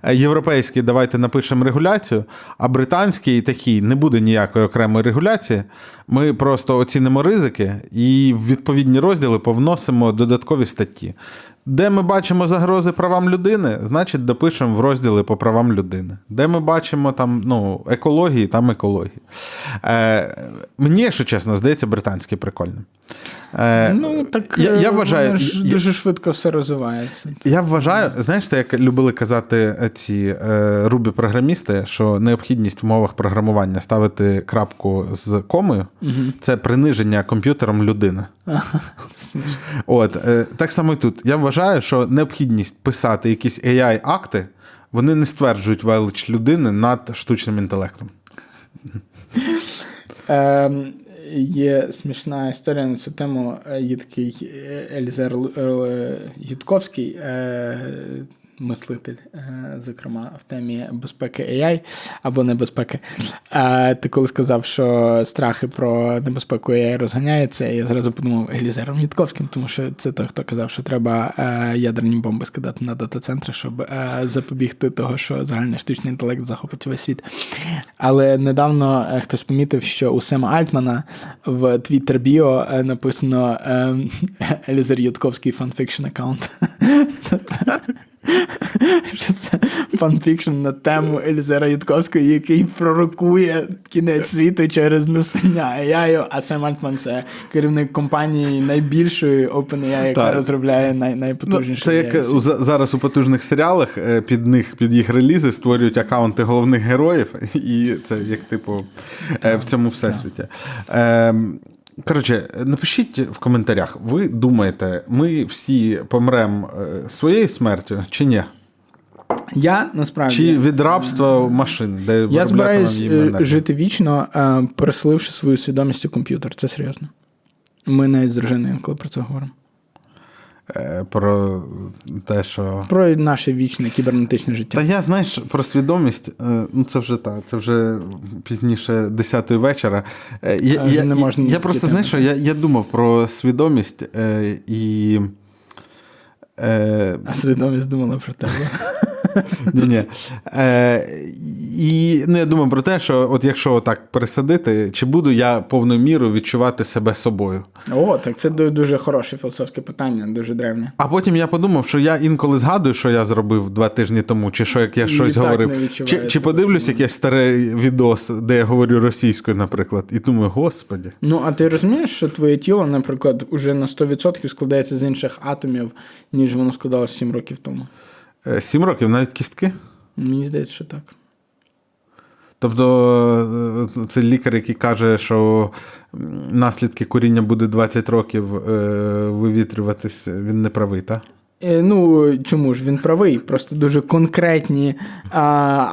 Е, європейський, давайте напишемо регуляцію, а британський такий не буде ніякої окремої регуляції. Ми просто оцінимо ризики і в відповідні розділи повносимо додаткові статті. Де ми бачимо загрози правам людини, значить допишемо в розділи по правам людини. Де ми бачимо там ну, екології, там екології. Е, Мені, якщо чесно, здається, британський прикольним. Е, ну, так я, я вважаю, ж дуже швидко все розвивається. Я вважаю, знаєш, це як любили казати ці е, рубі-програмісти, що необхідність в мовах програмування ставити крапку з комою угу. це приниження комп'ютером людини. [laughs] От, е, Так само і тут. Я вважаю, що необхідність писати якісь AI-акти, вони не стверджують велич людини над штучним інтелектом. Ем, Є смішна історія на цю тему. Є такий Елізер Ютковський, мислитель, е, зокрема, в темі безпеки AI або небезпеки. Ти коли сказав, що страхи про небезпеку AI розганяються, я зразу подумав Елізером Ютковським, тому що це той, хто казав, що треба е, ядерні бомби скидати на дата-центри, щоб е, запобігти того, що загальний штучний інтелект захопить весь світ. Але недавно хтось помітив, що у Сема Альтмана в Твіттер біо написано [laughs] Eliezer Yudkowsky fan fiction account. [laughs] що Це fan fiction на тему Елізера Юдковського, який пророкує кінець світу через настання AI, а Сем Альтман це керівник компанії найбільшої OpenAI, яка так. розробляє най, найпотужніші. Ну, це як зараз у потужних серіалах е, під них, під їх релізи створюють аккаунти головних героїв, [laughs] і це як типу е, в цьому всесвіті. Ем, Коротше, напишіть в коментарях, ви думаєте, ми всі помремо е, своєю смертю чи ні? Я насправді Чи від рабства машин, де я збираюсь е, жити вічно, пересливши свою свідомість у комп'ютер. Це серйозно. Ми навіть з дружиною коли про це говоримо. Е, Про те, що. Про наше вічне кібернетичне життя. Та я, знаєш, про свідомість, е, ну це вже так, це вже пізніше 10-ї вечора. Е, Я, я, не можна я, я просто знаєш, що я, я думав про свідомість і. Е, А свідомість думала про тебе. Ні, ні. Е, і ну, я думав про те, що от якщо так пересадити, чи буду я повною мірою відчувати себе собою. О, так це дуже хороше філософське питання, дуже древнє. А потім я подумав, що я інколи згадую, що я зробив два тижні тому, чи що як я щось так говорив. Чи, чи подивлюсь якесь старе відос, де я говорю російською, наприклад, і думаю, господі. Ну, а ти розумієш, що твоє тіло, наприклад, уже на 100% складається з інших атомів, ніж воно складалося 7 років тому. Е, Сім років, навіть кістки. Мені здається, що так. Тобто е, це лікар, який каже, що наслідки куріння буде 20 років е, вивітрюватись, він не правий, так? Ну, чому ж він правий? Просто дуже конкретні а,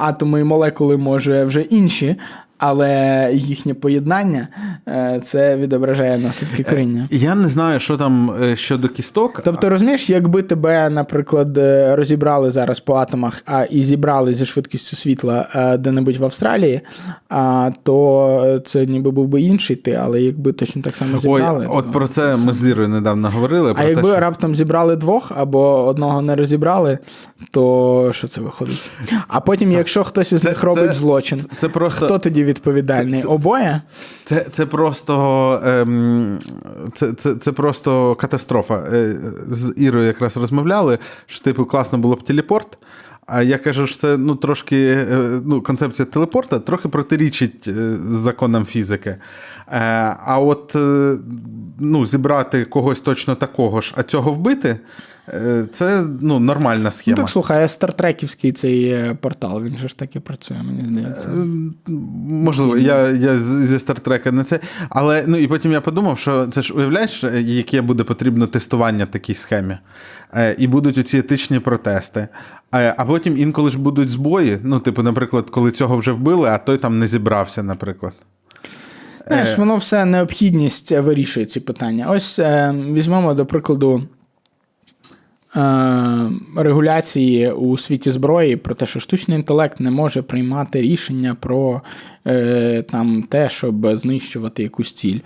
атоми і молекули, може, вже інші, але їхнє поєднання е, це відображає наслідки коріння. Я не знаю, що там е, щодо кісток. Тобто, розумієш, якби тебе, наприклад, е, розібрали зараз по атомах, а і зібрали зі швидкістю світла е, де-небудь в Австралії, а, то це ніби був би інший ти, але якби точно так само Ой, зібрали. от то- про це ми з Ірою недавно говорили. А про якби те, що... раптом зібрали двох або одного не розібрали, то що це виходить? А потім, якщо хтось із Це- них робить це- злочин, це просто- хто тоді відповідальний? Це- це- Обоє? Це, це просто ем, це, це, це просто катастрофа. Е, З Ірою якраз розмовляли, що типу класно було б телепорт. А я кажу, що це ну, трошки е, ну, концепція телепорта трохи протирічить е, законам фізики. А от ну, зібрати когось точно такого ж, а цього вбити це ну, нормальна Ну схема. так слухай, а стартреківський цей е, портал, він же ж таки працює, мені здається. Е, Можливо, я, я зі стартрека не це. Але ну і потім я подумав, що це ж уявляєш, е, яке буде потрібно тестування в такій схемі. Е, І будуть оці етичні протести. Е, А потім інколи ж будуть збої. Ну, типу, наприклад, коли цього вже вбили, а той там не зібрався, наприклад. Знаєш, воно все необхідність вирішує ці питання. Ось е, візьмемо, до прикладу, е, регуляції у світі зброї про те, що штучний інтелект не може приймати рішення про е, там, те, щоб знищувати якусь ціль.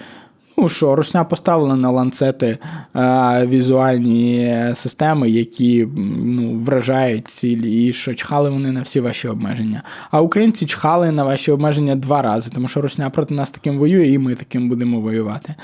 Ну, що Русня поставила на ланцети е, візуальні системи, які ну, вражають ціль, і що чхали вони на всі ваші обмеження. А українці чхали на ваші обмеження два рази, тому що Русня проти нас таким воює, і ми таким будемо воювати.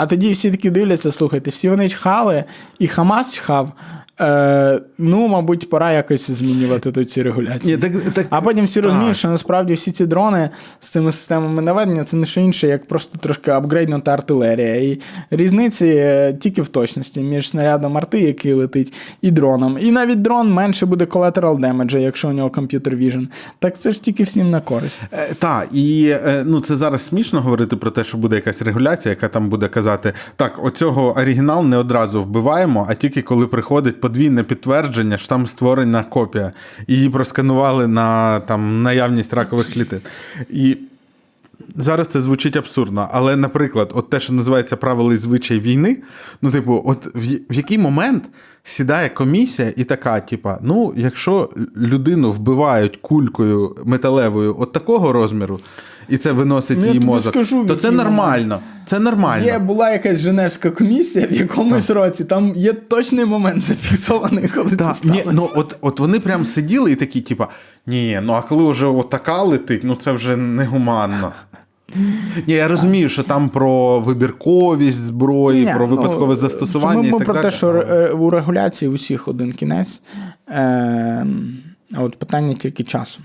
А тоді всі такі дивляться, слухайте, всі вони чхали, і Хамас чхав. Е, ну, мабуть, пора якось змінювати тут ці регуляції. Ні, так, так, А потім всі розуміють, що насправді всі ці дрони з цими системами наведення це не що інше, як просто трошки апгрейднута артилерія. І різниці е, тільки в точності між снарядом арти, який летить, і дроном. І навіть дрон менше буде collateral damage, якщо у нього комп'ютер vision. Так це ж тільки всім на користь. Е, Так, і е, ну, це зараз смішно говорити про те, що буде якась регуляція, яка там буде казати: так, оцього оригінал не одразу вбиваємо, а тільки коли приходить подвійне підтвердження, що там створена копія, і її просканували на там, наявність ракових клітин. І Зараз це звучить абсурдно, але, наприклад, от те, що називається правила і звичай війни, ну, типу, от в, який момент сідає комісія і така, типа, ну, якщо людину вбивають кулькою металевою от такого розміру, і це виносить Ну, її мозок, скажу, то це нормально. Це нормально. Є була якась Женевська комісія в якомусь році, там є точний момент зафіксований, коли Так, це ні, ну от, от вони прям сиділи і такі, типа, ні, ну а коли вже отака летить, ну це вже негуманно. Ні, я розумію, що там про вибірковість зброї, Ні, про ну, випадкове застосування. Ми, і так про далі. те, що е, у регуляції усіх один кінець. Е, а от питання тільки часу.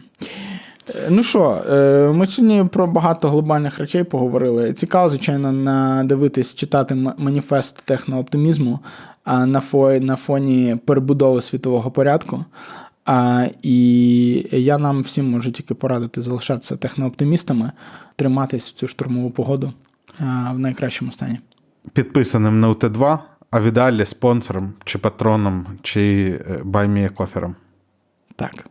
Е, Ну що, е, ми сьогодні про багато глобальних речей поговорили. Цікаво, звичайно, надивитись, читати маніфест технооптимізму на, фо, на фоні перебудови світового порядку. А, і я нам всім можу тільки порадити залишатися технооптимістами, триматись в цю штурмову погоду а, в найкращому стані. Підписаним на УТ2, а в ідеалі спонсором, чи патроном, чи баймієкофером. Так.